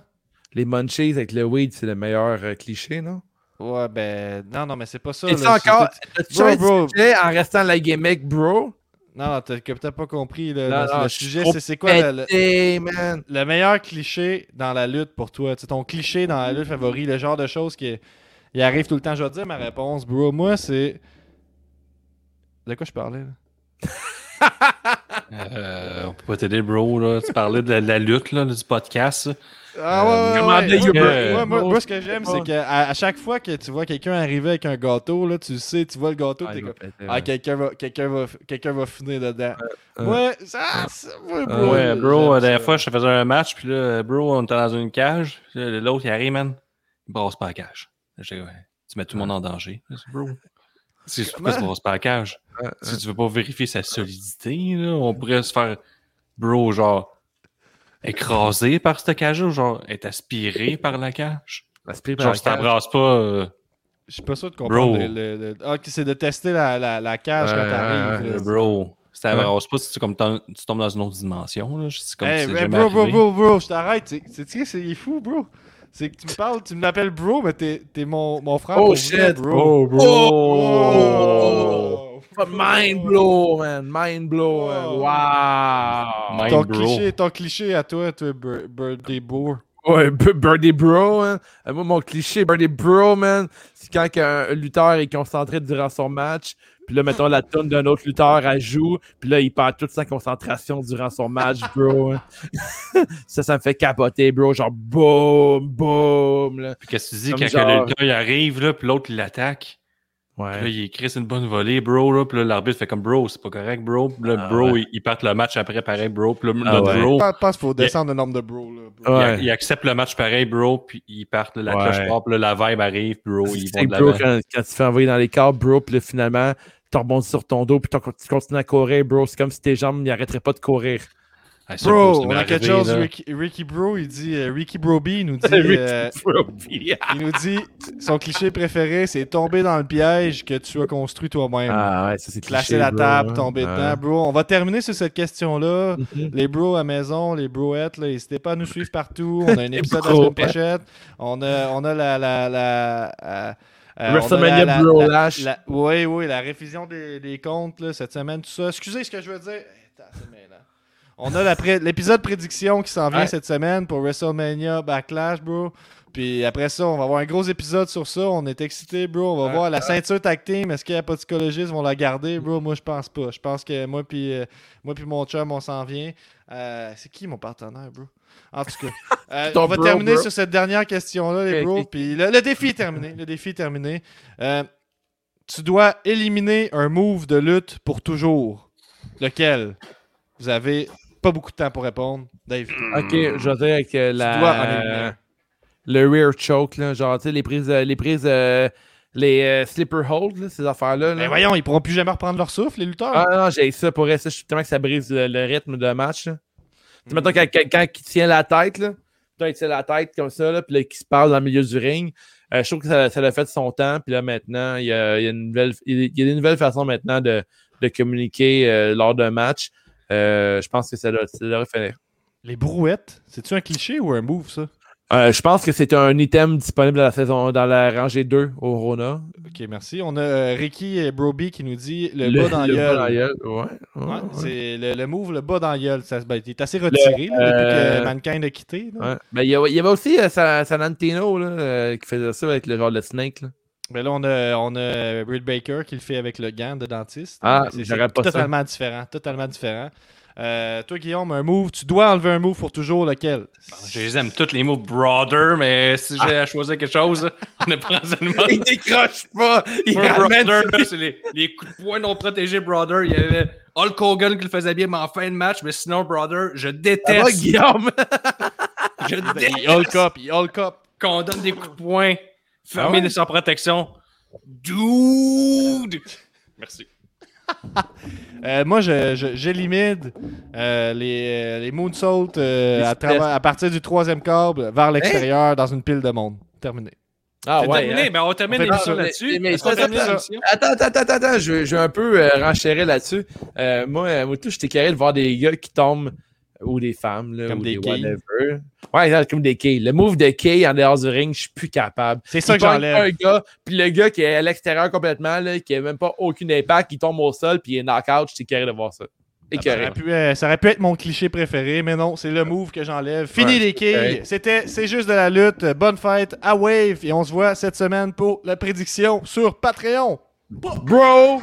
S7: Les munchies avec le weed, c'est le meilleur euh, cliché, non?
S3: Ouais, ben, non, non, mais c'est pas ça.
S7: Et
S3: là,
S7: encore,
S3: Bro, bro.
S7: en restant la gimmick, bro?
S3: Non, t'as t'as pas compris. Là,
S7: Non,
S3: le-
S7: non,
S3: le sujet, c'est c'est quoi le- le, le meilleur cliché dans la lutte pour toi? Tu sais, ton cliché dans la lutte favori, le genre de choses qui il arrive tout le temps. Je vais te dire ma réponse, bro. Moi, c'est. De quoi je parlais? là?
S5: Euh, on peut pas t'aider, bro. Là. Tu parlais de la, de la lutte, là, du podcast.
S3: Ah ouais, ouais, ouais, ouais, ouais, moi, ce que j'aime, c'est qu'à à chaque fois que tu vois quelqu'un arriver avec un gâteau, là, tu sais, tu vois le gâteau,
S7: Ah,
S3: t'es comme.
S7: péter,
S3: Ah, quelqu'un va, quelqu'un va, quelqu'un va finir dedans.
S7: ouais.
S3: Ouais, ça, ouais, bro.
S5: ouais, bro, la
S3: j'aime
S5: dernière fois, je te faisais un match, puis là, bro, on était dans une cage. L'autre, il arrive, man. Il brasse pas la cage. Tu mets tout le monde en danger. Bro. C'est pourquoi tu brasses pas la cage? Si tu veux pas vérifier sa solidité, là, on pourrait se faire, bro, genre, écrasé par cette cage-là, ou genre, être aspiré par la cage.
S7: Aspire par
S5: Genre,
S7: la
S5: si
S7: cage.
S5: t'abrasses pas. euh,
S3: Je suis pas sûr de comprendre.
S5: Bro.
S3: le- le- le- Ah, ok, c'est de tester la, la, la cage quand t'arrives.
S5: Bro, si t'abrasses pas, si tu, comme tu tombes dans une autre dimension, là, c'est comme
S3: Hey,
S5: si
S3: bro, bro,
S5: arrivé.
S3: bro, bro, je t'arrête. C'est fou, bro? C'est que tu me parles, tu m'appelles bro, mais t'es t'es mon, mon frère.
S7: Oh shit,
S3: vrai, bro.
S5: Oh, bro!
S3: Oh.
S7: Mind blow, man. Mind blow.
S3: Oh.
S7: Wow.
S5: Mind
S3: Ton
S5: bro.
S3: cliché, ton cliché à toi, toi, Bir- Birthday Bro.
S7: Ouais, Birdie Bro, hein. Moi, mon cliché Birdie Bro, man, c'est quand un lutteur est concentré durant son match, puis là, mettons, la tonne d'un autre lutteur, elle joue, puis là, il perd toute sa concentration durant son match, bro. ça, ça me fait capoter, bro. Genre, boum, boum, là.
S5: Puis qu'est-ce que tu dis
S7: Comme
S5: quand
S7: genre-
S5: le gars il arrive, là, puis l'autre il l'attaque? Puis là,
S7: Ouais.
S5: il écrit c'est une bonne volée, bro. Là, puis là, l'arbitre fait comme bro, c'est pas correct, bro. Puis là,
S7: Ah,
S5: bro,
S7: ouais.
S5: il, il perd le match après, pareil, bro. Puis là,
S7: Ah,
S5: notre
S7: ouais.
S5: bro,
S3: Je pense qu'il faut descendre le nombre de bro. Là, bro.
S5: il,
S7: Ouais.
S5: il accepte le match pareil, bro. Puis il part, là, la
S7: Ouais.
S5: cloche part, puis là, la vibe arrive, bro. Ils
S7: C'est
S5: vont de
S7: bro,
S5: l'avant.
S7: quand, quand tu fais envoyer dans les câbles, bro, puis là, finalement, tu rebondis sur ton dos, puis tu continues à courir, bro. C'est comme si tes jambes n'arrêteraient pas de courir.
S5: Ah,
S3: Bro, on a quelque chose. Ricky, Ricky Bro, il dit. euh, Ricky Broby, il nous dit. euh, il nous dit son cliché préféré, c'est tomber dans le piège que tu as construit toi-même.
S7: Ah ouais, ça c'est
S3: Classer
S7: cliché,
S3: la
S7: bro,
S3: table,
S7: hein.
S3: tomber
S7: Ouais.
S3: dedans, bro. On va terminer sur cette question-là.
S7: Mhm.
S3: Les bros à maison, les broettes, n'hésitez pas à nous suivre partout. On a un épisode la semaine prochaine. On a, on a la. la, la euh, euh, a
S7: WrestleMania
S3: la- la-
S7: Bro
S3: la-
S7: Lash.
S3: la- Oui, oui, la révision des, des comptes là, cette semaine, tout ça. Excusez ce que je veux dire. On a pré- l'épisode prédiction qui s'en vient
S7: Ouais.
S3: cette semaine pour WrestleMania Backlash, bro. Puis après ça, on va avoir un gros épisode sur ça. On est excités, bro. On va
S7: Ouais.
S3: voir la ceinture tag team. Est-ce que les psychologistes vont la garder, bro? Moi, je pense pas. Je pense que moi puis euh, moi puis mon chum, on s'en vient. Euh, c'est qui mon partenaire, bro? En tout cas, euh, on va
S7: bro,
S3: terminer
S7: bro.
S3: sur cette dernière question-là, les bros. Puis le, le défi est terminé. Le défi est terminé. Euh, tu dois éliminer un move de lutte pour toujours. Lequel? Vous avez pas beaucoup de temps pour répondre. Dave.
S7: Ok, je vais dire avec euh, la... le rear choke, là, genre, tu sais, les prises, euh, les prises, euh, les euh, slipper hold, là, ces affaires-là. là.
S3: Ben voyons, ils pourront plus jamais reprendre leur souffle, les lutteurs.
S7: Ah non, j'ai ça pour ça, je suis tellement que ça brise le, le rythme de match. là. Tu sais, mettons, quand quelqu'un qui tient la tête, là, il tient la tête comme ça, puis là, qui se parle dans le milieu du ring, euh, je trouve que ça, l'a fait de son temps, puis là, maintenant, il y a, une nouvelle, il y a des nouvelles façons maintenant de, communiquer euh, lors d'un match. Euh, je pense que ça, doit- ça devrait finir.
S3: Les brouettes, c'est-tu un cliché ou un move, ça?
S7: Euh, je pense que c'est un item disponible dans la saison dans la rangée 2 au Rona.
S3: Ok, merci. On a euh, Ricky et Broby qui nous dit le, bas dans
S7: le
S3: gueule.
S7: bas dans gueule, Ouais, ouais,
S3: Ouais,
S7: ouais.
S3: c'est le, le move, le bas dans la gueule. Ça, ben, il est assez retiré là,
S7: euh,
S3: depuis que Mankind a quitté. là.
S7: Ben, il, y avait aussi euh, Sa- San Antino là, euh, qui faisait ça avec le genre de Snake. Là.
S3: Mais là, on a, on a Britt Baker qui le fait avec le gant de dentiste.
S7: Ah,
S3: c'est
S7: ça.
S3: totalement différent. Totalement différent. Euh, toi, Guillaume, un move, tu dois enlever un move pour toujours lequel?
S5: Je les aime tous les mots brother, mais si j'ai
S7: Ah.
S5: à choisir quelque chose, on ne prend seulement.
S7: Il décroche pas. Il
S5: là, c'est les, les coups de poing non protégés, brother. Il y avait Hulk Hogan qui le faisait bien, mais en fin de match. Mais sinon, brother, je déteste.
S7: Guillaume?
S5: je
S3: Il
S5: déteste
S3: Hulk up, il Hulk up.
S5: qu'on donne des coups de poing fermés
S7: Ah ouais?
S5: sans protection. Dude! Merci.
S3: Euh, moi, je- je- j'élimine euh, les, les moonsaults euh,
S7: Les
S3: à, travers- à partir du troisième câble vers l'extérieur dans une pile de monde. Terminé.
S7: Ah
S5: C'est
S7: ouais.
S5: terminé,
S7: hein?
S5: mais on termine l'émission là-dessus.
S7: Attends, attends, attends, attends, je, je vais un peu euh, renchérir là-dessus. Euh, moi, euh, moi, tout, j'étais carré de voir des gars qui tombent, ou des femmes, là,
S3: Comme
S7: ou
S3: des
S7: des, whatever. Ouais, comme des keys. Le move de key en dehors du ring, je suis plus capable.
S3: C'est ça que j'enlève.
S7: un gars, puis le gars qui est à l'extérieur complètement, là, qui n'a même pas aucun impact, qui tombe au sol, puis il est knock-out, j'étais carré de voir ça.
S3: Ça
S7: Écœuré.
S3: aurait, pu, euh, ça aurait pu être mon cliché préféré, mais non, c'est le move que j'enlève. Fini
S7: Ouais,
S3: les quilles. C'était C'est juste de la lutte. Bonne fête à Wave. Et on se voit cette semaine pour la prédiction sur Patreon.
S7: Bro!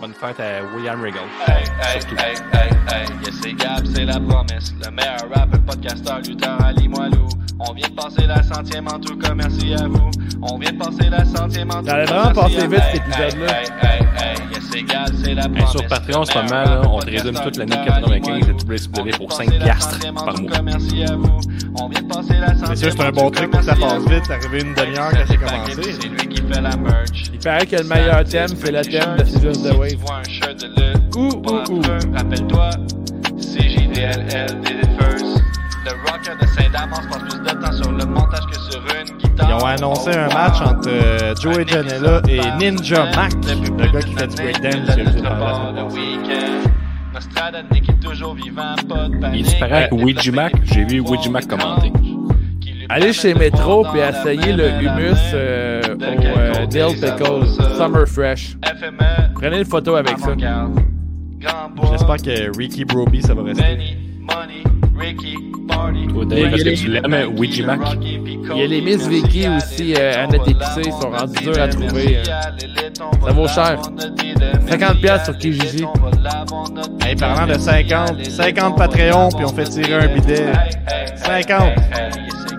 S5: Bonne fête à William Regal.
S2: Hey, hey, hey, hey, hey, yes, c'est Gab, c'est la promesse. Le meilleur rappeur, podcasteur, lutteur à Limoilou. On vient de passer la centième en tout cas, merci à vous. On vient de passer la centième en tout
S7: Ça
S2: cas,
S7: vraiment
S2: à-
S7: vite, cet
S2: Hey,
S7: épisode-là.
S2: Hey, hey, hey, yes, c'est Gab, c'est la
S5: Hey,
S2: promesse.
S5: sur Patreon, c'est pas mal, là. On te résume toute l'année
S2: podcasteur à
S5: 95 de
S2: Limoilou.
S5: WCW pour
S2: On vient
S5: 5
S2: de passer la
S5: piastres par
S2: tout
S5: mois.
S2: merci à vous. On vient de passer la centième
S3: C'est sûr, c'est un bon truc pour que ça passe vite. Arrivé une demi-heure quand c'est commencé.
S2: C'est lui qui fait la merch.
S7: Il paraît que le meilleur thème, c'est le thème de C'est juste the
S2: Si
S7: Wave.
S2: tu vois un shirt de lutte,
S7: Ouh,
S2: pas
S7: ouh, ouh.
S2: un feu, rappelle-toi, c'est JDLL did it first. Le rocker de Saint-Damas passe plus de temps sur le montage que sur une guitare.
S3: Ils ont annoncé
S2: Oh,
S3: un
S2: wow.
S3: match entre euh, Joey Janela et Ninja Mac, le gars qui fait du breakdance.
S5: Il disparaît avec Ouija Mac. J'ai vu Ouija Mac commenter.
S7: Allez chez Metro puis essayez le humus euh, au euh, Dill Pickle Summer Fresh. Prenez une photo avec ça.
S3: J'espère que Ricky Broby, ça va rester.
S7: A
S5: que tu l'aimes, Ouija Mac?
S7: Il y a les Miss Vicky aussi, euh, à notre épicée, sont rendus durs à trouver. euh. Ça vaut cher. 50 piastres sur Kijiji.
S3: Hey, parlant de 50, 50 Patreon, puis on fait tirer un bidet. 50.